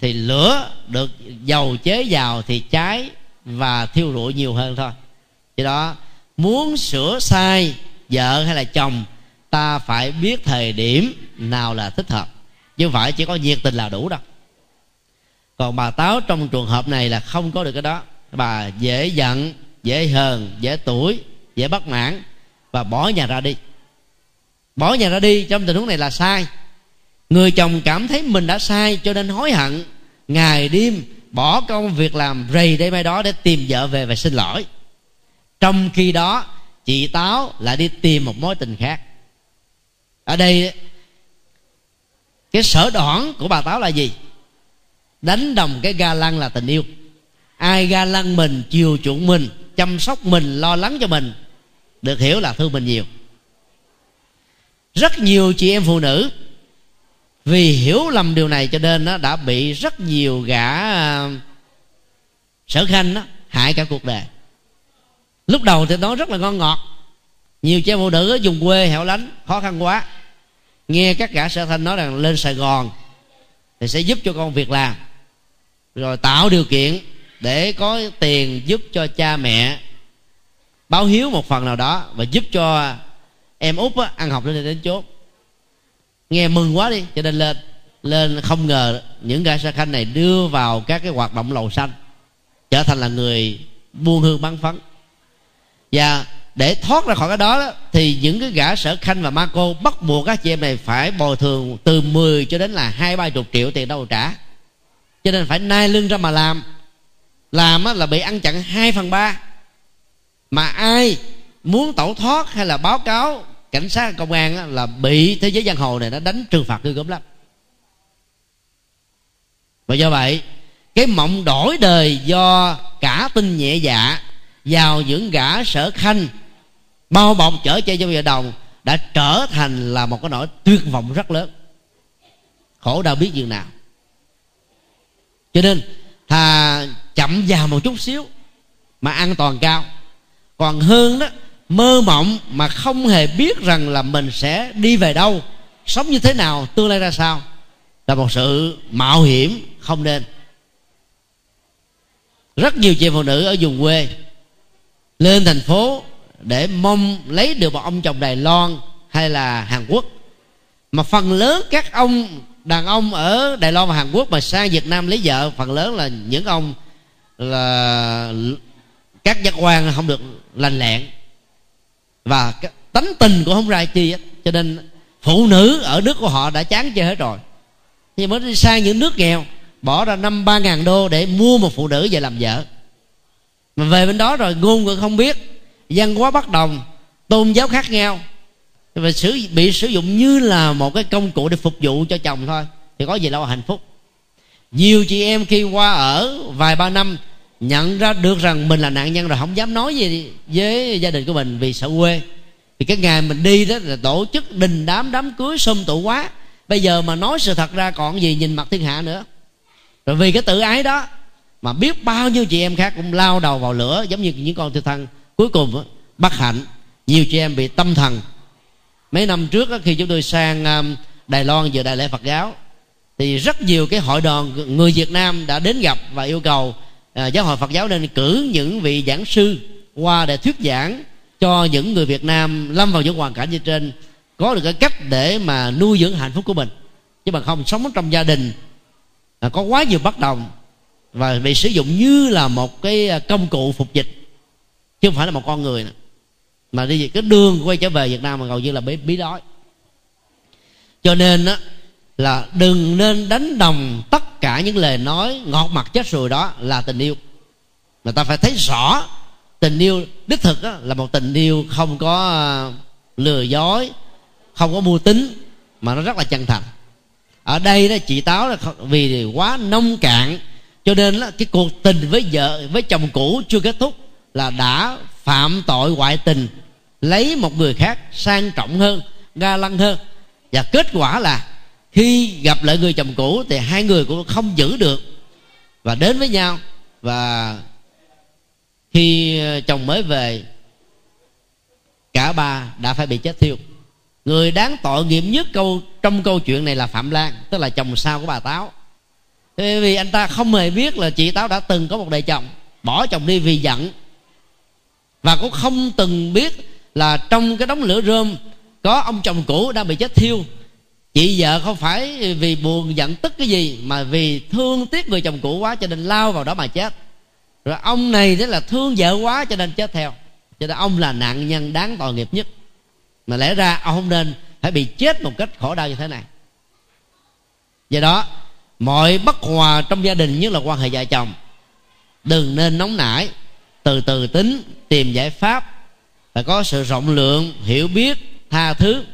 thì lửa được dầu chế vào thì cháy và thiêu rụi nhiều hơn thôi. Do đó, muốn sửa sai vợ hay là chồng, ta phải biết thời điểm nào là thích hợp. Chứ phải chỉ có nhiệt tình là đủ đâu. Còn bà táo trong trường hợp này là không có được cái đó. Bà dễ giận, dễ hờn, dễ tuổi, dễ bất mãn. Và bỏ nhà ra đi. Bỏ nhà ra đi trong tình huống này là sai. Người chồng cảm thấy mình đã sai cho nên hối hận. Ngày đêm bỏ công việc làm rầy đây mai đó để tìm vợ về và xin lỗi. Trong khi đó chị táo lại đi tìm một mối tình khác. Ở đây cái sở đoản của bà táo là gì? Đánh đồng cái ga lăng là tình yêu. Ai ga lăng mình chiều chuộng mình chăm sóc mình lo lắng cho mình được hiểu là thương mình nhiều. Rất nhiều chị em phụ nữ vì hiểu lầm điều này cho nên nó đã bị rất nhiều gã à, sở khanh đó, hại cả cuộc đời lúc đầu thì nó rất là ngon ngọt. Nhiều trẻ phụ nữ dùng quê hẻo lánh khó khăn quá. Nghe các gã sở thanh nói rằng lên sài gòn thì sẽ giúp cho con việc làm. Rồi tạo điều kiện để có tiền giúp cho cha mẹ báo hiếu một phần nào đó và giúp cho em út á, ăn học lên đến chốt. Nghe mừng quá đi cho nên lên lên không ngờ những gã sa khanh này đưa vào các cái hoạt động lầu xanh trở thành là người buôn hương bán phấn và để thoát ra khỏi cái đó, đó thì những cái gã sở khanh và ma cô bắt buộc các chị em này phải bồi thường từ 10 cho đến là hai ba chục triệu tiền đâu trả. Cho nên phải nai lưng ra mà làm. Làm là bị ăn chặn hai phần ba. Mà ai muốn tẩu thoát hay là báo cáo cảnh sát công an là bị thế giới giang hồ này nó đánh trừng phạt ghê gớm lắm. Và do vậy cái mộng đổi đời do cả tin nhẹ dạ vào những gã sở khanh, bao bọc chở che cho vợ đồng, đã trở thành là một cái nỗi tuyệt vọng rất lớn. Khổ đau biết dường nào. Cho nên, thà chậm vào một chút xíu mà an toàn cao. Còn hơn đó, mơ mộng mà không hề biết rằng là mình sẽ đi về đâu, sống như thế nào, tương lai ra sao, là một sự mạo hiểm không nên. Rất nhiều chị phụ nữ ở vùng quê lên thành phố để mong lấy được một ông chồng đài loan hay là hàn quốc. Mà phần lớn các ông, đàn ông ở đài loan và hàn quốc mà sang việt nam lấy vợ, phần lớn là những ông là các giác quan không được lành lẹn. Và tánh tình cũng không ra chi hết. Cho nên phụ nữ ở nước của họ đã chán chơi hết rồi. Thì mới đi sang những nước nghèo, bỏ ra năm ba ngàn đô để mua một phụ nữ về làm vợ mà về bên đó rồi ngôn ngữ không biết. Văn hóa bất đồng, tôn giáo khác nhau. Và sử, bị sử dụng như là một cái công cụ để phục vụ cho chồng thôi. Thì có gì đâu hạnh phúc. Nhiều chị em khi qua ở vài ba năm, nhận ra được rằng mình là nạn nhân rồi, không dám nói gì với gia đình của mình vì sợ quê. Thì cái ngày mình đi đó là tổ chức đình đám đám cưới xôm tụ quá. Bây giờ mà nói sự thật ra còn gì nhìn mặt thiên hạ nữa. Rồi vì cái tự ái đó mà biết bao nhiêu chị em khác cũng lao đầu vào lửa, giống như những con thiêu thân. Cuối cùng bất hạnh, nhiều chị em bị tâm thần. Mấy năm trước khi chúng tôi sang um, đài loan dự đại lễ phật giáo, thì rất nhiều cái hội đoàn người việt nam đã đến gặp và yêu cầu à, giáo hội phật giáo nên cử những vị giảng sư qua để thuyết giảng cho những người việt nam lâm vào những hoàn cảnh như trên. Có được cái cách để mà nuôi dưỡng hạnh phúc của mình. Chứ mà không sống trong gia đình à, có quá nhiều bất đồng và bị sử dụng như là một cái à, công cụ phục dịch chứ không phải là một con người nữa. mà đi cái đường quay trở về Việt Nam mà hầu như là bí, bí đói. Cho nên á là đừng nên đánh đồng tất cả những lời nói ngọt mặt chết rồi đó là tình yêu. Mà ta phải thấy rõ tình yêu đích thực á, là một tình yêu không có à, lừa dối không có mưu tính mà nó rất là chân thành. Ở đây đó chị táo là vì quá nông cạn cho nên là cái cuộc tình với vợ, với chồng cũ chưa kết thúc là đã phạm tội ngoại tình, lấy một người khác sang trọng hơn, ga lăng hơn. Và kết quả là khi gặp lại người chồng cũ thì hai người cũng không giữ được. Và đến với nhau, và khi chồng mới về, cả ba đã phải bị chết thiêu. Người đáng tội nghiệp nhất câu, trong câu chuyện này là phạm lan, tức là chồng sau của bà táo vì anh ta không hề biết là chị táo đã từng có một đời chồng, bỏ chồng đi vì giận. Và cũng không từng biết là trong cái đống lửa rơm có ông chồng cũ đang bị chết thiêu. Chị vợ không phải vì buồn giận tức cái gì, mà vì thương tiếc người chồng cũ quá cho nên lao vào đó mà chết. Rồi ông này thế là thương vợ quá cho nên chết theo. Cho nên ông là nạn nhân đáng tội nghiệp nhất. Mà lẽ ra ông không nên phải bị chết một cách khổ đau như thế này. Do đó mọi bất hòa trong gia đình, nhất là quan hệ vợ chồng, đừng nên nóng nảy, từ từ tính, tìm giải pháp và có sự rộng lượng, hiểu biết, tha thứ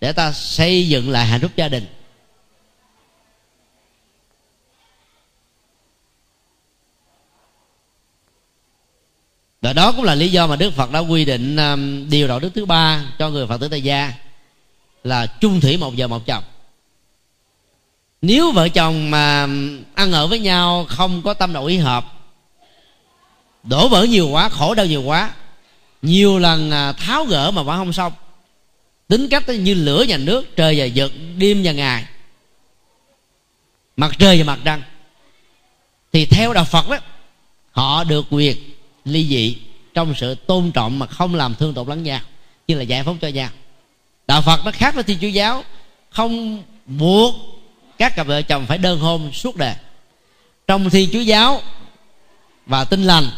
để ta xây dựng lại hạnh phúc gia đình. Và đó cũng là lý do mà đức phật đã quy định um, điều đạo đức thứ ba cho người phật tử tại gia là chung thủy một vợ một chồng nếu vợ chồng mà ăn ở với nhau không có tâm đầu ý hợp, đổ vỡ nhiều quá, khổ đau nhiều quá, nhiều lần à, tháo gỡ mà vẫn không xong. Tính cách như lửa và nước, trời và giật đêm và ngày. Mặt trời và mặt trăng. Thì theo đạo phật đó, họ được quyền ly dị trong sự tôn trọng mà không làm thương tổn lẫn nhau, như là giải phóng cho nhau. Đạo phật nó khác với thiên chúa giáo, không buộc các cặp vợ chồng phải đơn hôn suốt đời. Trong thi chúa giáo và tinh lành,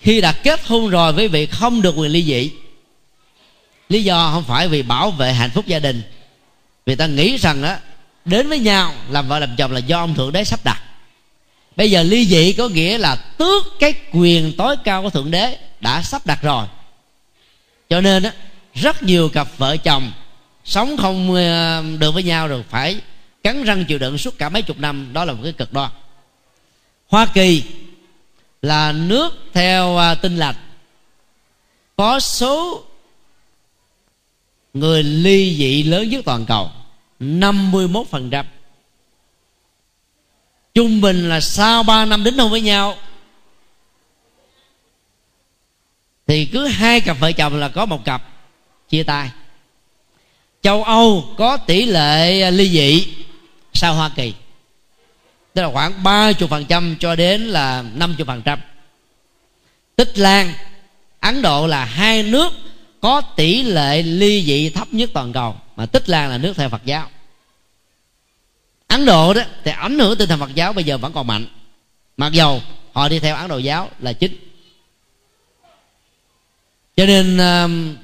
khi đã kết hôn rồi với vị không được quyền ly dị, lý do không phải vì bảo vệ hạnh phúc gia đình, vì ta nghĩ rằng á, đến với nhau làm vợ làm chồng là do ông thượng đế sắp đặt. Bây giờ ly dị có nghĩa là tước cái quyền tối cao của thượng đế đã sắp đặt rồi. Cho nên á, rất nhiều cặp vợ chồng sống không ờ, được với nhau rồi phải cắn răng chịu đựng suốt cả mấy chục năm, đó là một cái cực đoan. Hoa kỳ là nước theo à, tinh lành có số người ly dị lớn nhất toàn cầu 51% Trung bình là sau 3 năm đính hôn với nhau, Thì cứ hai cặp vợ chồng là có một cặp chia tay. Châu Âu có tỷ lệ à, ly dị sau Hoa Kỳ? Tức là khoảng 30% cho đến là 50% Tích Lan Ấn Độ là hai nước có tỷ lệ ly dị thấp nhất toàn cầu mà Tích Lan là nước theo Phật giáo. Ấn Độ đó thì ảnh hưởng tinh thần Phật giáo bây giờ vẫn còn mạnh. Mặc dầu họ đi theo Ấn Độ giáo là chính. Cho nên uh,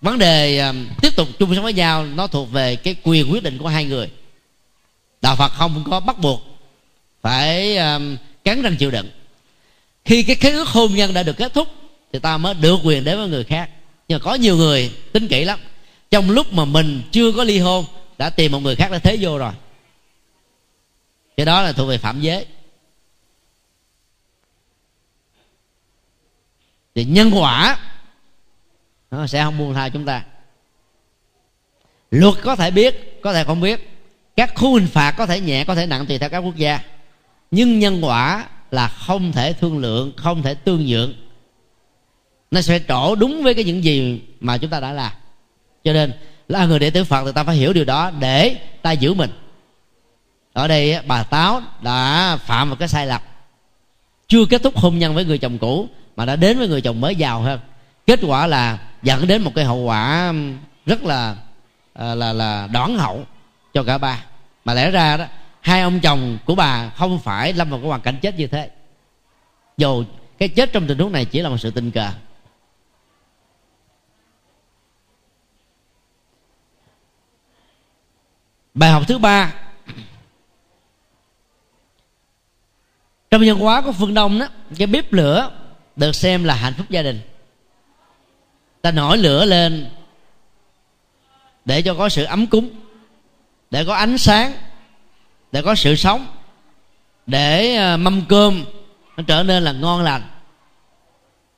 vấn đề uh, tiếp tục chung sống với nhau nó thuộc về cái quyền quyết định của hai người đạo Phật không có bắt buộc phải um, cắn răng chịu đựng. Khi cái khế ước hôn nhân đã được kết thúc thì ta mới được quyền đến với người khác. Nhưng mà có nhiều người tính kỹ lắm. Trong lúc mà mình chưa có ly hôn đã tìm một người khác để thế vô rồi. Cái đó là thuộc về phạm giới. Thì nhân quả nó sẽ không buông tha chúng ta. Luật có thể biết có thể không biết các khu hình phạt có thể nhẹ, có thể nặng tùy theo các quốc gia. Nhưng nhân quả là không thể thương lượng, không thể tương nhượng. Nó sẽ trổ đúng với cái những gì mà chúng ta đã làm. Cho nên là người đệ tử phật thì ta phải hiểu điều đó để ta giữ mình. Ở đây bà táo đã phạm một cái sai lầm. Chưa kết thúc hôn nhân với người chồng cũ, mà đã đến với người chồng mới giàu hơn. Kết quả là dẫn đến một cái hậu quả rất là à, là là là đoán hậu cho cả ba. Mà lẽ ra đó, hai ông chồng của bà không phải lâm vào cái hoàn cảnh chết như thế. Dù cái chết trong tình huống này chỉ là một sự tình cờ. Bài học thứ ba. Trong văn hóa của phương đông đó, cái bếp lửa được xem là hạnh phúc gia đình. Ta nổi lửa lên để cho có sự ấm cúng để có ánh sáng để có sự sống để ờ, mâm cơm nó trở nên là ngon lành.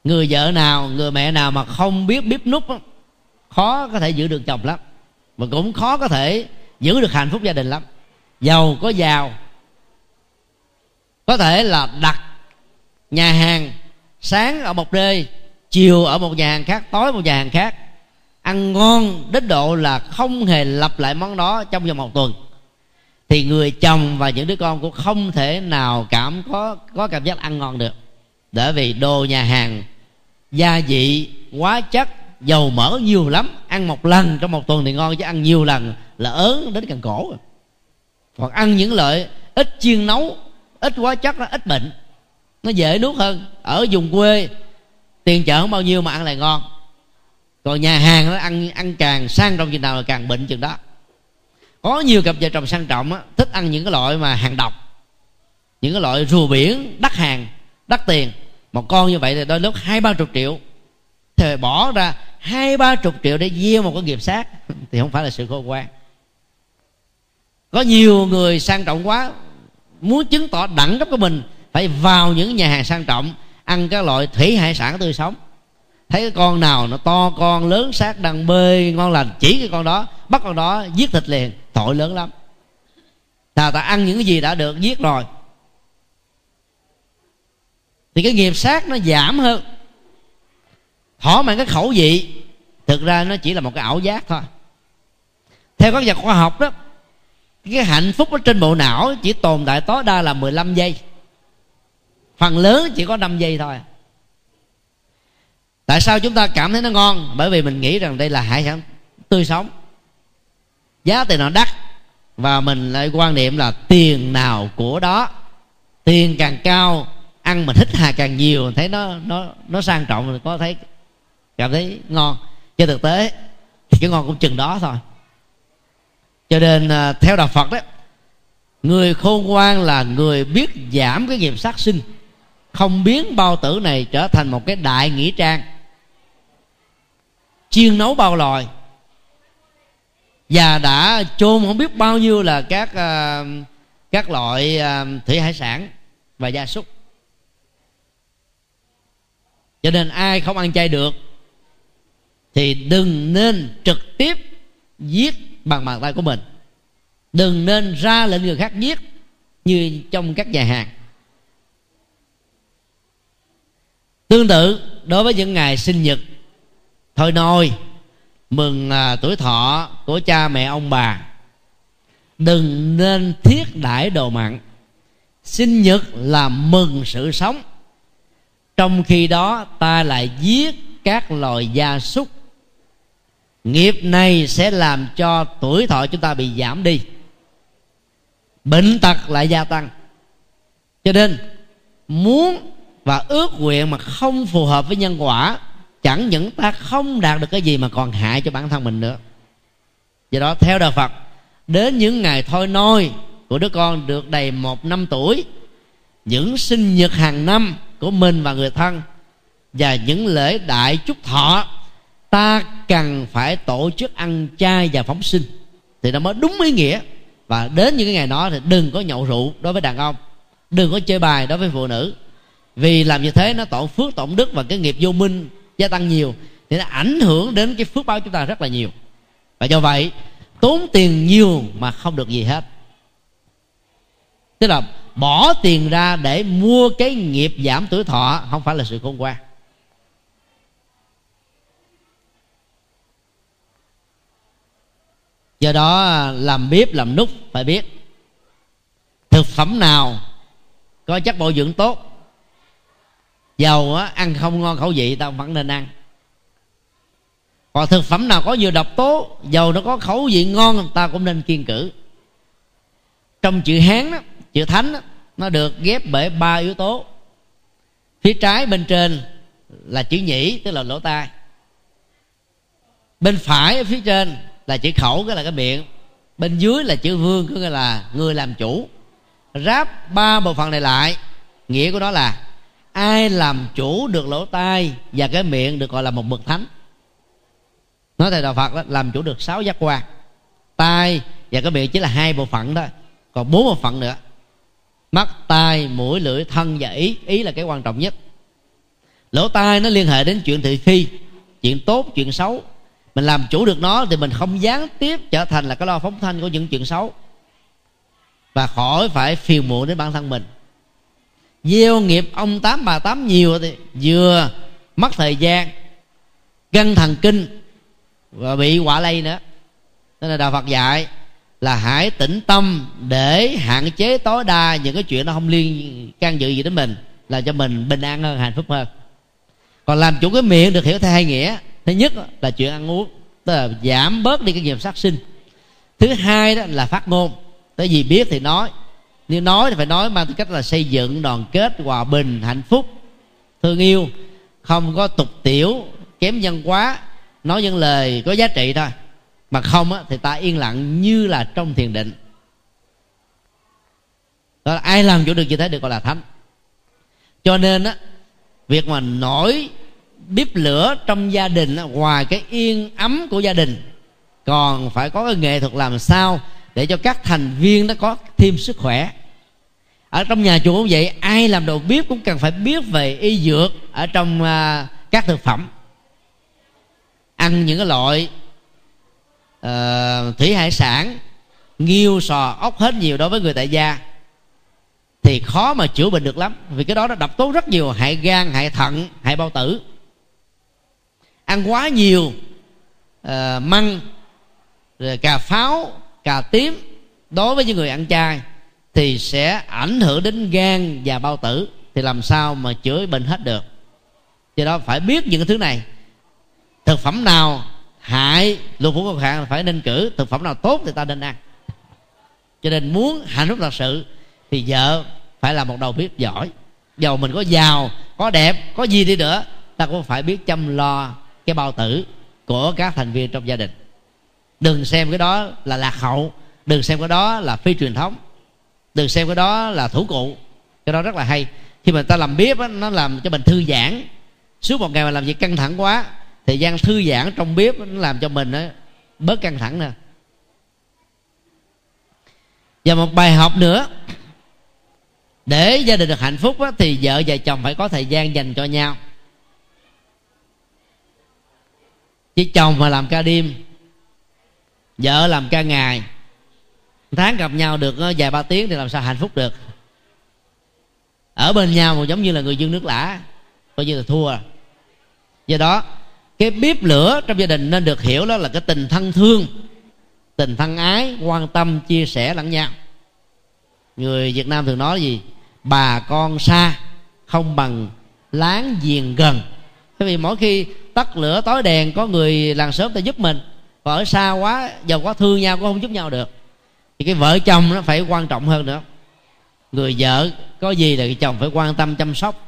Người vợ nào người mẹ nào mà không biết bếp nút đó, khó có thể giữ được chồng lắm mà cũng khó có thể giữ được hạnh phúc gia đình lắm. Giàu có giàu có thể là đặt nhà hàng sáng ở một nơi chiều ở một nhà hàng khác tối một nhà hàng khác ăn ngon đến độ là không hề lặp lại món đó trong vòng một tuần. Thì người chồng và những đứa con cũng không thể nào cảm có có cảm giác ăn ngon được. Bởi vì đồ nhà hàng gia vị quá chất, dầu mỡ nhiều lắm. Ăn một lần trong một tuần thì ngon, chứ ăn nhiều lần là ớn đến càng cổ. Hoặc ăn những loại ít chiên nấu, ít hóa chất nó ít bệnh. Nó dễ nuốt hơn. Ở vùng quê, tiền chợ không bao nhiêu mà ăn lại ngon còn nhà hàng nó ăn ăn càng sang trọng chừng nào là càng bệnh chừng đó. Có nhiều cặp vợ chồng sang trọng á, thích ăn những cái loại mà hàng độc những cái loại rùa biển đắt hàng đắt tiền. Một con như vậy thì đôi lúc hai ba chục triệu. Thì bỏ ra hai ba chục triệu để gieo một cái nghiệp sát thì không phải là sự khôn ngoan. Có nhiều người sang trọng quá muốn chứng tỏ đẳng cấp của mình phải vào những nhà hàng sang trọng ăn các loại thủy hải sản tươi sống thấy cái con nào nó to, con lớn sát đang bơi ngon lành, chỉ cái con đó, bắt con đó, giết thịt liền. Tội lớn lắm. Ta ta ăn những cái gì đã được, giết rồi. Thì cái nghiệp sát nó giảm hơn. Thỏa mãn cái khẩu vị, thực ra nó chỉ là một cái ảo giác thôi. Theo các nhà khoa học đó, cái hạnh phúc ở trên bộ não chỉ tồn tại tối đa là 15 giây. Phần lớn chỉ có 5 giây thôi tại sao chúng ta cảm thấy nó ngon? Bởi vì mình nghĩ rằng đây là hải sản tươi sống. Giá tiền nó đắt, và mình lại quan niệm là tiền nào của đó. Tiền càng cao, ăn mình thích hà càng nhiều, thấy nó nó nó sang trọng mình có thấy cảm thấy ngon. Trên thực tế, thì cái ngon cũng chừng đó thôi. Cho nên à, theo đạo phật đó người khôn ngoan là người biết giảm cái nghiệp sát sinh. Không biến bao tử này trở thành một cái đại nghĩa trang chiên nấu bao loài. Và đã chôn không biết bao nhiêu là các uh, các loại uh, thủy hải sản và gia súc. Cho nên ai không ăn chay được thì đừng nên trực tiếp giết bằng bàn tay của mình. Đừng nên ra lệnh người khác giết như trong các nhà hàng. Tương tự đối với những ngày sinh nhật thôi nôi mừng à, tuổi thọ của cha mẹ ông bà. Đừng nên thiết đãi đồ mặn. Sinh nhật là mừng sự sống. Trong khi đó ta lại giết các loài gia súc. Nghiệp này sẽ làm cho tuổi thọ chúng ta bị giảm đi. Bệnh tật lại gia tăng. Cho nên muốn và ước nguyện mà không phù hợp với nhân quả chẳng những ta không đạt được cái gì mà còn hại cho bản thân mình nữa. Do đó, theo đạo phật, đến những ngày thôi nôi của đứa con được đầy một năm tuổi, những sinh nhật hàng năm của mình và người thân và những lễ đại chúc thọ, ta cần phải tổ chức ăn chay và phóng sinh. Thì nó mới đúng ý nghĩa. Và đến những cái ngày đó thì đừng có nhậu rượu đối với đàn ông, đừng có chơi bài đối với phụ nữ. Vì làm như thế nó tổn phước tổn đức và cái nghiệp vô minh gia tăng nhiều, thì nó ảnh hưởng đến cái phước báo chúng ta rất là nhiều. Và do vậy, tốn tiền nhiều mà không được gì hết. Tức là bỏ tiền ra để mua cái nghiệp giảm tuổi thọ không phải là sự khôn ngoan. Do đó, làm bếp, làm nút phải biết thực phẩm nào có chất bổ dưỡng tốt dầu á, ăn không ngon khẩu vị ta vẫn nên ăn. Còn thực phẩm nào có nhiều độc tố dầu nó có khẩu vị ngon ta cũng nên kiên cử. Trong chữ hán đó, chữ thánh đó, nó được ghép bởi ba yếu tố. Phía trái bên trên là chữ nhĩ tức là lỗ tai. Bên phải ở phía trên là chữ khẩu cái là cái miệng. Bên dưới là chữ vương có nghĩa là người làm chủ. Ráp ba bộ phận này lại nghĩa của nó là ai làm chủ được lỗ tai và cái miệng được gọi là một bậc thánh? Nói thầy đạo phật đó làm chủ được sáu giác quan. Tai và cái miệng chỉ là hai bộ phận thôi, còn bốn bộ phận nữa. Mắt tai mũi lưỡi thân và ý. Ý là cái quan trọng nhất. Lỗ tai nó liên hệ đến chuyện thị phi chuyện tốt chuyện xấu. Mình làm chủ được nó thì mình không gián tiếp trở thành là cái lo phóng thanh của những chuyện xấu. Và khỏi phải phiền muộn đến bản thân mình gieo nghiệp ông tám bà tám nhiều thì vừa mất thời gian căng thần kinh và bị quả lây nữa. Nên là đạo phật dạy là hãy tĩnh tâm để hạn chế tối đa những cái chuyện nó không liên can dự gì đến mình, là cho mình bình an hơn, hạnh phúc hơn. Còn làm chủ cái miệng được hiểu theo hai nghĩa, thứ nhất là chuyện ăn uống, tức là giảm bớt đi cái nghiệp sát sinh. Thứ hai đó là phát ngôn. Tới gì biết thì nói nếu nói thì phải nói mang tư cách là xây dựng đoàn kết hòa bình hạnh phúc thương yêu. Không có tục tiểu kém nhân quá nói những lời có giá trị thôi. Mà không á, thì ta yên lặng như là trong thiền định. Đó là ai làm chủ được như thế được gọi là thánh. Cho nên á việc mà nổi bếp lửa trong gia đình á, ngoài cái yên ấm của gia đình còn phải có cái nghệ thuật làm sao để cho các thành viên nó có thêm sức khỏe ở trong nhà chùa cũng vậy ai làm đầu bếp cũng cần phải biết về y dược ở trong uh, các thực phẩm. Ăn những cái loại uh, thủy hải sản nghiêu sò ốc hết nhiều đối với người tại gia thì khó mà chữa bệnh được lắm. Vì cái đó nó độc tố rất nhiều hại gan hại thận hại bao tử. Ăn quá nhiều uh, măng rồi cà pháo cà tím đối với những người ăn chay thì sẽ ảnh hưởng đến gan và bao tử. Thì làm sao mà chữa bệnh hết được? Do đó phải biết những cái thứ này. Thực phẩm nào hại lục phủ cực hạn phải nên cử thực phẩm nào tốt thì ta nên ăn. Cho nên muốn hạnh phúc thật sự thì vợ phải là một đầu bếp giỏi. Dầu mình có giàu, có đẹp, có gì đi nữa, ta cũng phải biết chăm lo cái bao tử của các thành viên trong gia đình. Đừng xem cái đó là lạc hậu, đừng xem cái đó là phi truyền thống đừng xem cái đó là thủ cụ. Cái đó rất là hay. Khi mà ta làm bếp á, nó làm cho mình thư giãn. Suốt một ngày mà làm việc căng thẳng quá thời gian thư giãn trong bếp nó làm cho mình á, bớt căng thẳng nè. Và một bài học nữa. Để gia đình được hạnh phúc á, thì vợ và chồng phải có thời gian dành cho nhau. Chứ chồng mà làm ca đêm vợ làm ca ngày tháng gặp nhau được ờ, vài ba tiếng thì làm sao hạnh phúc được. Ở bên nhau mà giống như là người dương nước lã, coi như là thua. Do đó, cái bếp lửa trong gia đình nên được hiểu đó là cái tình thân thương, tình thân ái, quan tâm, chia sẻ, lẫn nhau. Người việt nam thường nói gì? Bà con xa, không bằng láng giềng gần. Bởi vì mỗi khi tắt lửa, tối đèn, có người làng sớm ta giúp mình và ở xa quá, giàu quá, thương nhau cũng không giúp nhau được thì cái vợ chồng nó phải quan trọng hơn nữa. Người vợ có gì là chồng phải quan tâm chăm sóc.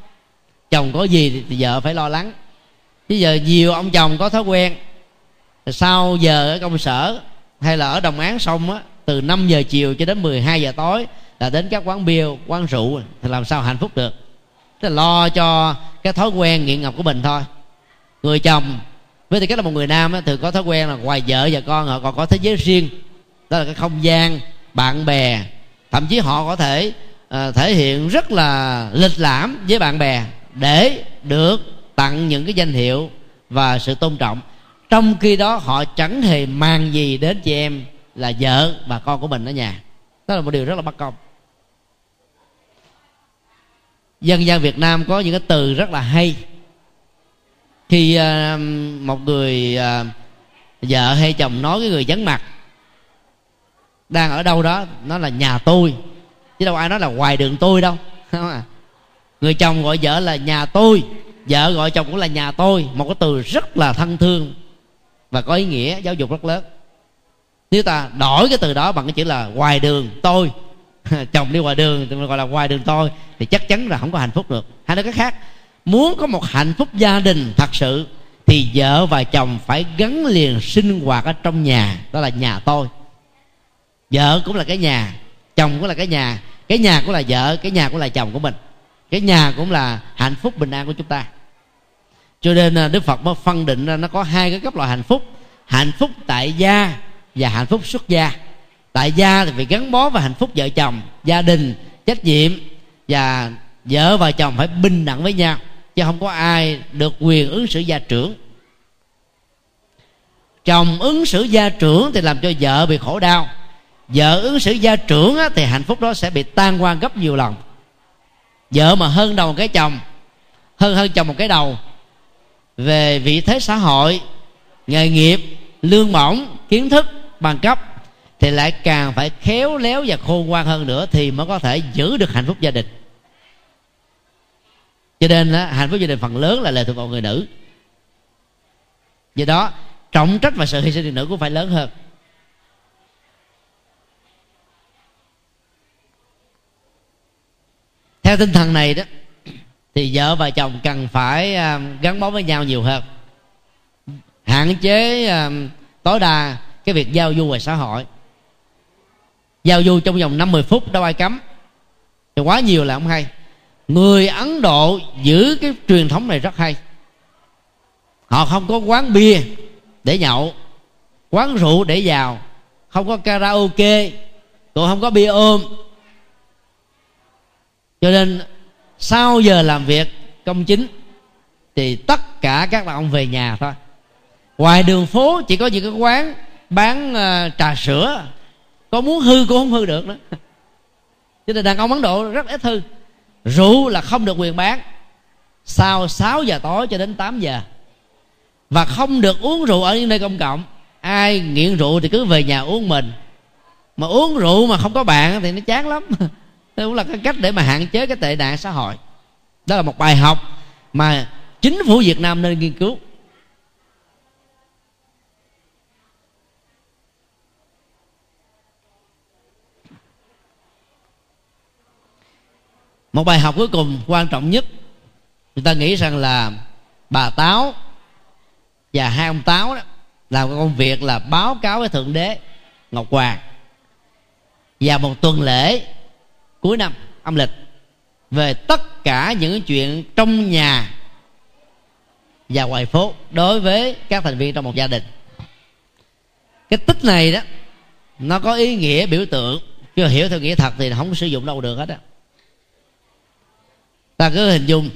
Chồng có gì thì vợ phải lo lắng. Bây giờ nhiều ông chồng có thói quen sau giờ ở công sở hay là ở đồng án xong á từ 5 giờ chiều cho đến 12 giờ tối là đến các quán bia quán rượu thì làm sao hạnh phúc được. Tức là lo cho cái thói quen nghiện ngập của mình thôi. Người chồng với tư cách là một người nam á, thường có thói quen là ngoài vợ và con họ còn có thế giới riêng đó là cái không gian bạn bè. Thậm chí họ có thể uh, thể hiện rất là lịch lãm với bạn bè để được tặng những cái danh hiệu và sự tôn trọng. Trong khi đó họ chẳng hề mang gì đến chị em là vợ và con của mình ở nhà. Đó là một điều rất là bất công. Dân gian việt nam có những cái từ rất là hay. Khi uh, một người uh, vợ hay chồng nói với người vắng mặt đang ở đâu đó, nó là nhà tôi. Chứ đâu ai nói là ngoài đường tôi đâu. Không à. Người chồng gọi vợ là nhà tôi. Vợ gọi chồng cũng là nhà tôi. Một cái từ rất là thân thương và có ý nghĩa, giáo dục rất lớn. Nếu ta đổi cái từ đó bằng cái chữ là ngoài đường tôi, chồng đi ngoài đường, thì mình gọi là ngoài đường tôi, thì chắc chắn là không có hạnh phúc được. Hay nói cái khác. Muốn có một hạnh phúc gia đình thật sự, thì vợ và chồng phải gắn liền sinh hoạt ở trong nhà, đó là nhà tôi vợ cũng là cái nhà, chồng cũng là cái nhà cái nhà cũng là vợ, cái nhà cũng là chồng của mình. Cái nhà cũng là hạnh phúc bình an của chúng ta. Cho nên à, đức phật mới phân định ra nó có hai cái cấp loại hạnh phúc. Hạnh phúc tại gia và hạnh phúc xuất gia. Tại gia thì phải gắn bó với hạnh phúc vợ chồng, gia đình, trách nhiệm, và vợ và chồng phải bình đẳng với nhau, chứ không có ai được quyền ứng xử gia trưởng. Chồng ứng xử gia trưởng thì làm cho vợ bị khổ đau vợ ứng xử gia trưởng á, thì hạnh phúc đó sẽ bị tan quan gấp nhiều lần. Vợ mà hơn đầu một cái chồng hơn hơn chồng một cái đầu về vị thế xã hội nghề nghiệp lương bổng kiến thức bằng cấp thì lại càng phải khéo léo và khôn ngoan hơn nữa thì mới có thể giữ được hạnh phúc gia đình. Cho nên á, hạnh phúc gia đình phần lớn là lệ thuộc vào người nữ. Do đó trọng trách và sự hy sinh người nữ cũng phải lớn hơn. Theo tinh thần này đó, thì vợ và chồng cần phải à, gắn bó với nhau nhiều hơn. Hạn chế à, tối đa cái việc giao du ngoài xã hội. Giao du trong vòng 50 phút đâu ai cấm. Thì quá nhiều là không hay. Người ấn độ giữ cái truyền thống này rất hay. Họ không có quán bia để nhậu, quán rượu để vào, không có karaoke, cũng không có bia ôm cho nên sau giờ làm việc công chính thì tất cả các đàn ông về nhà thôi. Ngoài đường phố chỉ có những cái quán bán uh, trà sữa. Có muốn hư cũng không hư được nữa. Cho nên đàn ông ấn độ rất ít hư. Rượu là không được quyền bán. Sau 6 giờ tối cho đến 8 giờ. Và không được uống rượu ở những nơi công cộng. Ai nghiện rượu thì cứ về nhà uống mình. Mà uống rượu mà không có bạn thì nó chán lắm. đó cũng là cái cách để mà hạn chế cái tệ nạn xã hội. Đó là một bài học mà chính phủ việt nam nên nghiên cứu. Một bài học cuối cùng quan trọng nhất, người ta nghĩ rằng là bà táo và hai ông táo đó làm công việc là báo cáo với thượng đế ngọc hoàng. Và một tuần lễ cuối năm, âm lịch. Về tất cả những chuyện trong nhà và ngoài phố đối với các thành viên trong một gia đình. Cái tích này đó, nó có ý nghĩa biểu tượng. Chưa hiểu theo nghĩa thật thì không sử dụng đâu được hết á. Ta cứ hình dung,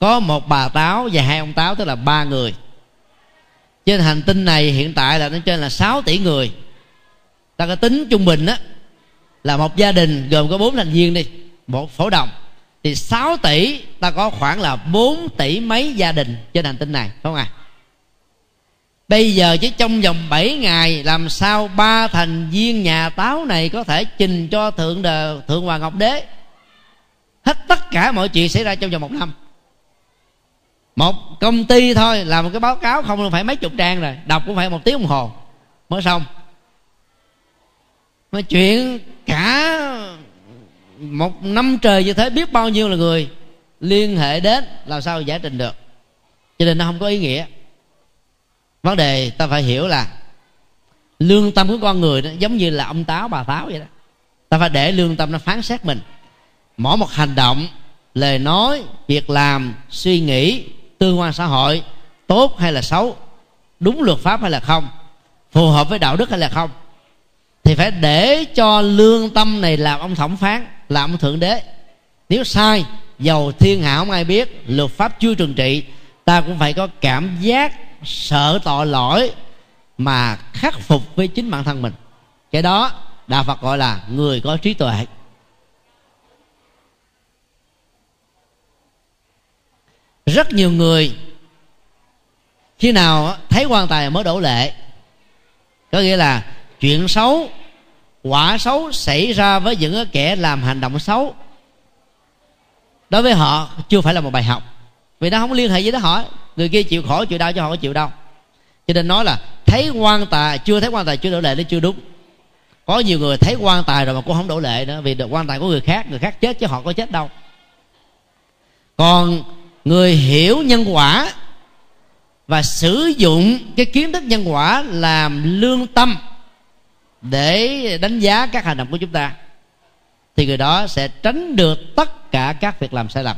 có một bà táo và hai ông táo, tức là ba người. Trên hành tinh này hiện tại là nó trên là 6 tỷ người. Ta có tính trung bình á là một gia đình gồm có bốn thành viên đi, một phổ đồng. Thì 6 tỷ, ta có khoảng là 4 tỷ mấy gia đình trên hành tinh này không à bây giờ chỉ trong vòng 7 ngày, làm sao ba thành viên nhà táo này có thể trình cho thượng đờ, thượng hoàng ngọc đế? Hết tất cả mọi chuyện xảy ra trong vòng một năm. Một công ty thôi làm một cái báo cáo không phải mấy chục trang rồi, đọc cũng phải một tiếng đồng hồ, mới xong. Mà chuyện cả một năm trời như thế, biết bao nhiêu là người liên hệ đến, làm sao giải trình được. Cho nên nó không có ý nghĩa. Vấn đề ta phải hiểu là lương tâm của con người đó giống như là ông táo, bà táo vậy đó. Ta phải để lương tâm nó phán xét mình. Mỗi một hành động, lời nói, việc làm, suy nghĩ, tương quan xã hội, tốt hay là xấu, đúng luật pháp hay là không, phù hợp với đạo đức hay là không thì phải để cho lương tâm này làm ông thẩm phán, làm ông thượng đế. Nếu sai, dầu thiên hạ không ai biết, luật pháp chưa trừng trị, ta cũng phải có cảm giác sợ tội lỗi mà khắc phục với chính bản thân mình. Cái đó đạo phật gọi là người có trí tuệ. Rất nhiều người khi nào thấy quan tài mới đổ lệ, có nghĩa là chuyện xấu quả xấu xảy ra với những kẻ làm hành động xấu. Đối với họ chưa phải là một bài học. Vì nó không liên hệ với đó họ người kia chịu khổ chịu đau cho họ có chịu đau, cho nên nói là thấy quan tài chưa thấy quan tài chưa đổ lệ nó chưa đúng. Có nhiều người thấy quan tài rồi mà cũng không đổ lệ nữa vì được quan tài của người khác người khác chết chứ họ có chết đâu. Còn người hiểu nhân quả và sử dụng cái kiến thức nhân quả làm lương tâm để đánh giá các hành động của chúng ta, thì người đó sẽ tránh được tất cả các việc làm sai lầm.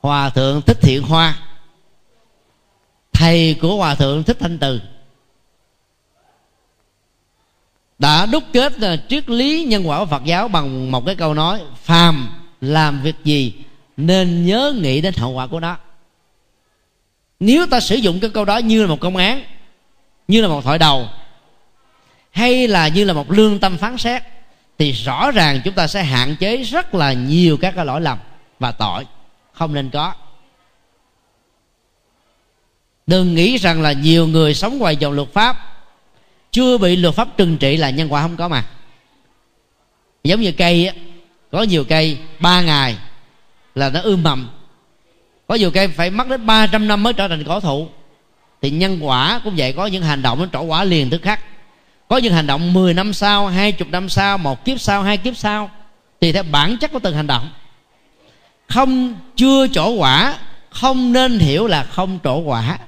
Hòa thượng thích thiện hoa, thầy của hòa thượng thích thanh từ, đã đúc kết ờ, triết lý nhân quả của Phật giáo bằng một cái câu nói, phàm làm việc gì nên nhớ nghĩ đến hậu quả của nó. Nếu ta sử dụng cái câu đó như là một công án, như là một thoại đầu hay là như là một lương tâm phán xét, thì rõ ràng chúng ta sẽ hạn chế rất là nhiều các cái lỗi lầm và tội không nên có. Đừng nghĩ rằng là nhiều người sống ngoài dòng luật pháp, chưa bị luật pháp trừng trị là nhân quả không có mà. Giống như cây á, có nhiều cây ba ngày là nó ươm mầm. Có nhiều cây phải mất đến 300 năm mới trở thành cỏ thụ. Thì nhân quả cũng vậy, có những hành động nó trổ quả liền tức khắc có những hành động 10 năm sau, hai chục năm sau, một kiếp sau, hai kiếp sau, thì theo bản chất của từng hành động. Không chưa trổ quả, không nên hiểu là không trổ quả.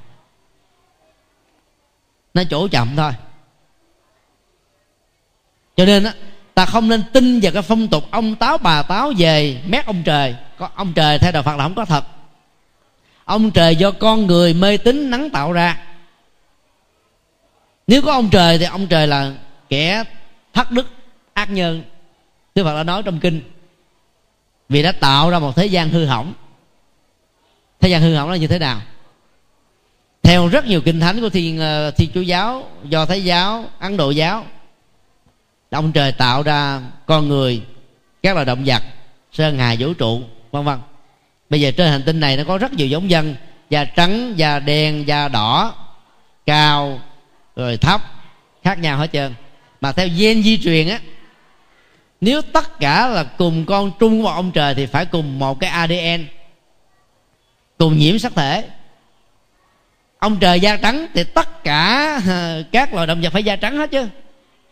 Nó trổ chậm thôi. Cho nên á, ta không nên tin vào cái phong tục ông táo bà táo về mét ông trời. Có ông trời theo đạo phật là không có thật. Ông trời do con người mê tín, nắng tạo ra nếu có ông trời thì ông trời là kẻ thất đức ác nhân. Đức Phật đã nói trong kinh Vì đã tạo ra một thế gian hư hỏng. Thế gian hư hỏng là như thế nào? Theo rất nhiều kinh thánh của Thiên, ờ, thiên Chúa giáo Do Thái giáo, Ấn Độ giáo Ông trời tạo ra con người Các loài động vật Sơn hà vũ trụ vân vân. Bây giờ trên hành tinh này nó có rất nhiều giống dân Da trắng, da đen, da đỏ Cao, rồi thấp. Khác nhau hết trơn. Mà theo gen di truyền á nếu tất cả là cùng con trung vào ông trời thì phải cùng một cái adn cùng nhiễm sắc thể. Ông trời da trắng thì tất cả các loài động vật phải da trắng hết chứ.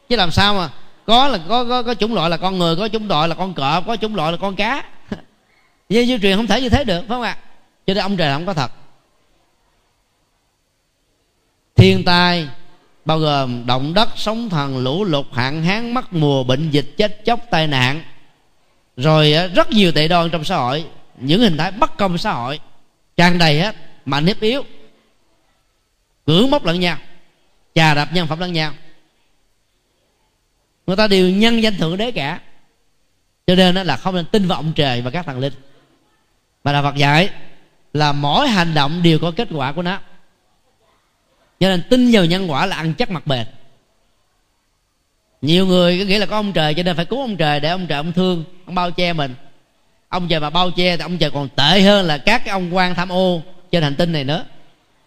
Chứ làm sao mà có là có có, có chủng loại là con người có chủng loại là con cọp có chủng loại là con cá. Gen di truyền không thể như thế được phải không ạ? Cho nên ông trời không có thật. Thiên tai bao gồm động đất, sóng thần, lũ lụt, hạn hán mất mùa, bệnh dịch, chết chóc, tai nạn. Rồi rất nhiều tệ đoan trong xã hội. Những hình thái bất công xã hội. Tràn đầy hết mạnh hiếp yếu. Cưỡng mốc lẫn nhau. Chà đạp nhân phẩm lẫn nhau. Người ta đều nhân danh thượng đế cả. Cho nên là không nên tin vào ông trời và các thần linh. Mà là Phật dạy là mỗi hành động đều có kết quả của nó cho nên tin vào nhân quả là ăn chắc mặt bền. Nhiều người cứ nghĩ là có ông trời cho nên phải cứu ông trời để ông trời ông thương, ông bao che mình. Ông trời mà bao che thì ông trời còn tệ hơn là các cái ông quan tham ô trên hành tinh này nữa.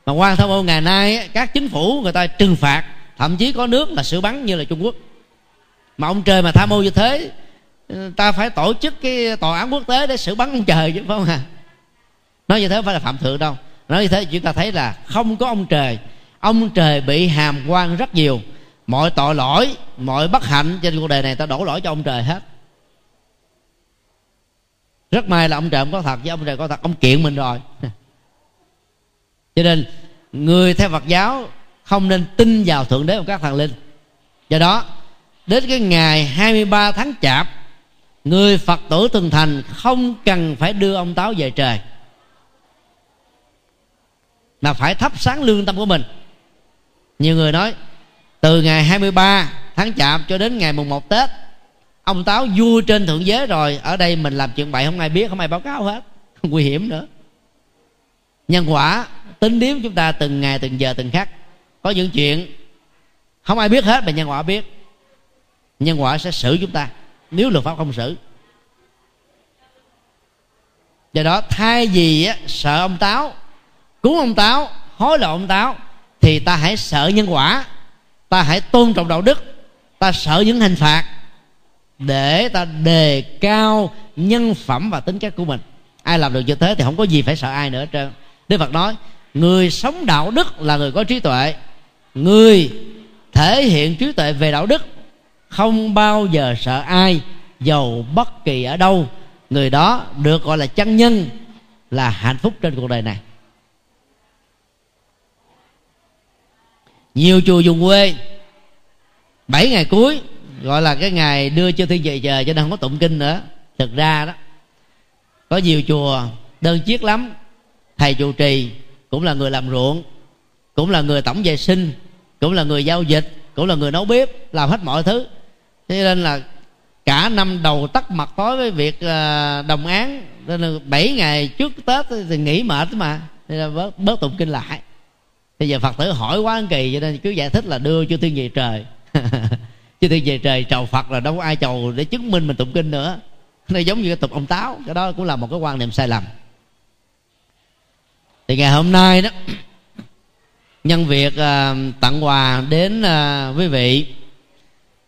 Mà quan tham ô ngày nay các chính phủ người ta trừng phạt, thậm chí có nước là xử bắn như là trung quốc. Mà ông trời mà tham ô như thế, ta phải tổ chức cái tòa án quốc tế để xử bắn ông trời chứ, phải không à nói như thế không phải là phạm thượng đâu. Nói như thế, chúng ta thấy là không có ông trời ông trời bị hàm quan rất nhiều. Mọi tội lỗi, mọi bất hạnh trên cuộc đời này ta đổ lỗi cho ông trời hết. Rất may là ông trời không có thật với ông trời có thật, ông kiện mình rồi. Cho nên, người theo phật giáo không nên tin vào thượng đế và các thần linh. Do đó, đến cái ngày 23 tháng chạp, người phật tử từng thành không cần phải đưa ông táo về trời, mà phải thắp sáng lương tâm của mình nhiều người nói từ ngày 23 tháng chạp cho đến ngày mùng 1 Tết ông táo vui trên thượng giới rồi ở đây mình làm chuyện bậy không ai biết không ai báo cáo hết. Nguy hiểm nữa. Nhân quả tính điếm chúng ta từng ngày từng giờ từng khắc. Có những chuyện không ai biết hết mà nhân quả biết. Nhân quả sẽ xử chúng ta nếu luật pháp không xử. Do đó thay vì á, sợ ông táo cúng ông táo hối lộ ông táo thì ta hãy sợ nhân quả, ta hãy tôn trọng đạo đức, ta sợ những hình phạt để ta đề cao nhân phẩm và tính cách của mình. Ai làm được như thế thì không có gì phải sợ ai nữa hết trơn. Đức phật nói, người sống đạo đức là người có trí tuệ. Người thể hiện trí tuệ về đạo đức không bao giờ sợ ai giàu bất kỳ ở đâu. Người đó được gọi là chân nhân, là hạnh phúc trên cuộc đời này. Nhiều chùa dùng quê. Bảy ngày cuối gọi là cái ngày đưa cho thiên về trời cho nên không có tụng kinh nữa. Thực ra đó có nhiều chùa đơn chiếc lắm. Thầy trụ trì cũng là người làm ruộng cũng là người tổng vệ sinh cũng là người giao dịch cũng là người nấu bếp làm hết mọi thứ. Thế nên là cả năm đầu tắt mặt tối với việc ờ, đồng án. Nên là bảy ngày trước tết thì nghỉ mệt mà. Nên là bớt, bớt tụng kinh lại bây giờ phật tử hỏi quá kỳ cho nên cứ giải thích là đưa cho thiên về trời. Chư thiên về trời chầu phật là đâu có ai chầu để chứng minh mình tụng kinh nữa. Nó giống như cái tục ông táo cái đó cũng là một cái quan niệm sai lầm. Thì ngày hôm nay đó nhân việc uh, tặng quà đến uh, quý vị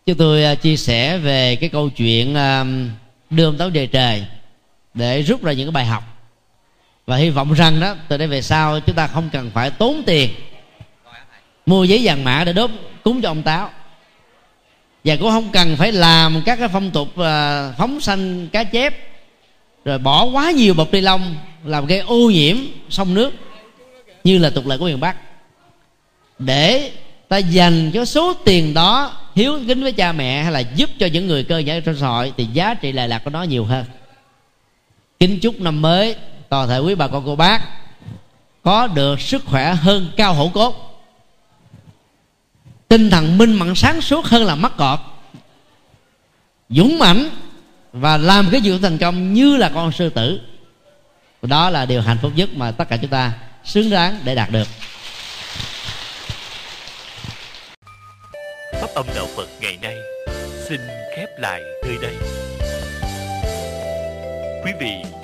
chúng tôi uh, chia sẻ về cái câu chuyện uh, đưa ông táo về trời để rút ra những cái bài học và hy vọng rằng đó, từ đây về sau chúng ta không cần phải tốn tiền mua giấy vàng mã để đốt cúng cho ông táo. Và cũng không cần phải làm các cái phong tục à, phóng sanh cá chép, rồi bỏ quá nhiều bọc ni lông làm gây ô nhiễm sông nước, như là tục lệ của miền bắc. Để ta dành cái số tiền đó hiếu kính với cha mẹ hay là giúp cho những người cơ nhở trong xã hội, thì giá trị lệ lạc của nó nhiều hơn. Kính chúc năm mới toàn thể quý bà con, cô bác, có được sức khỏe hơn, cao hổ cốt. Tinh thần minh mẫn, sáng suốt hơn là mắc cọt dũng mãnh và làm cái việc thành công như là con sư tử. Đó là điều hạnh phúc nhất mà tất cả chúng ta xứng đáng để đạt được. Pháp âm đạo phật ngày nay xin khép lại nơi đây. Quý vị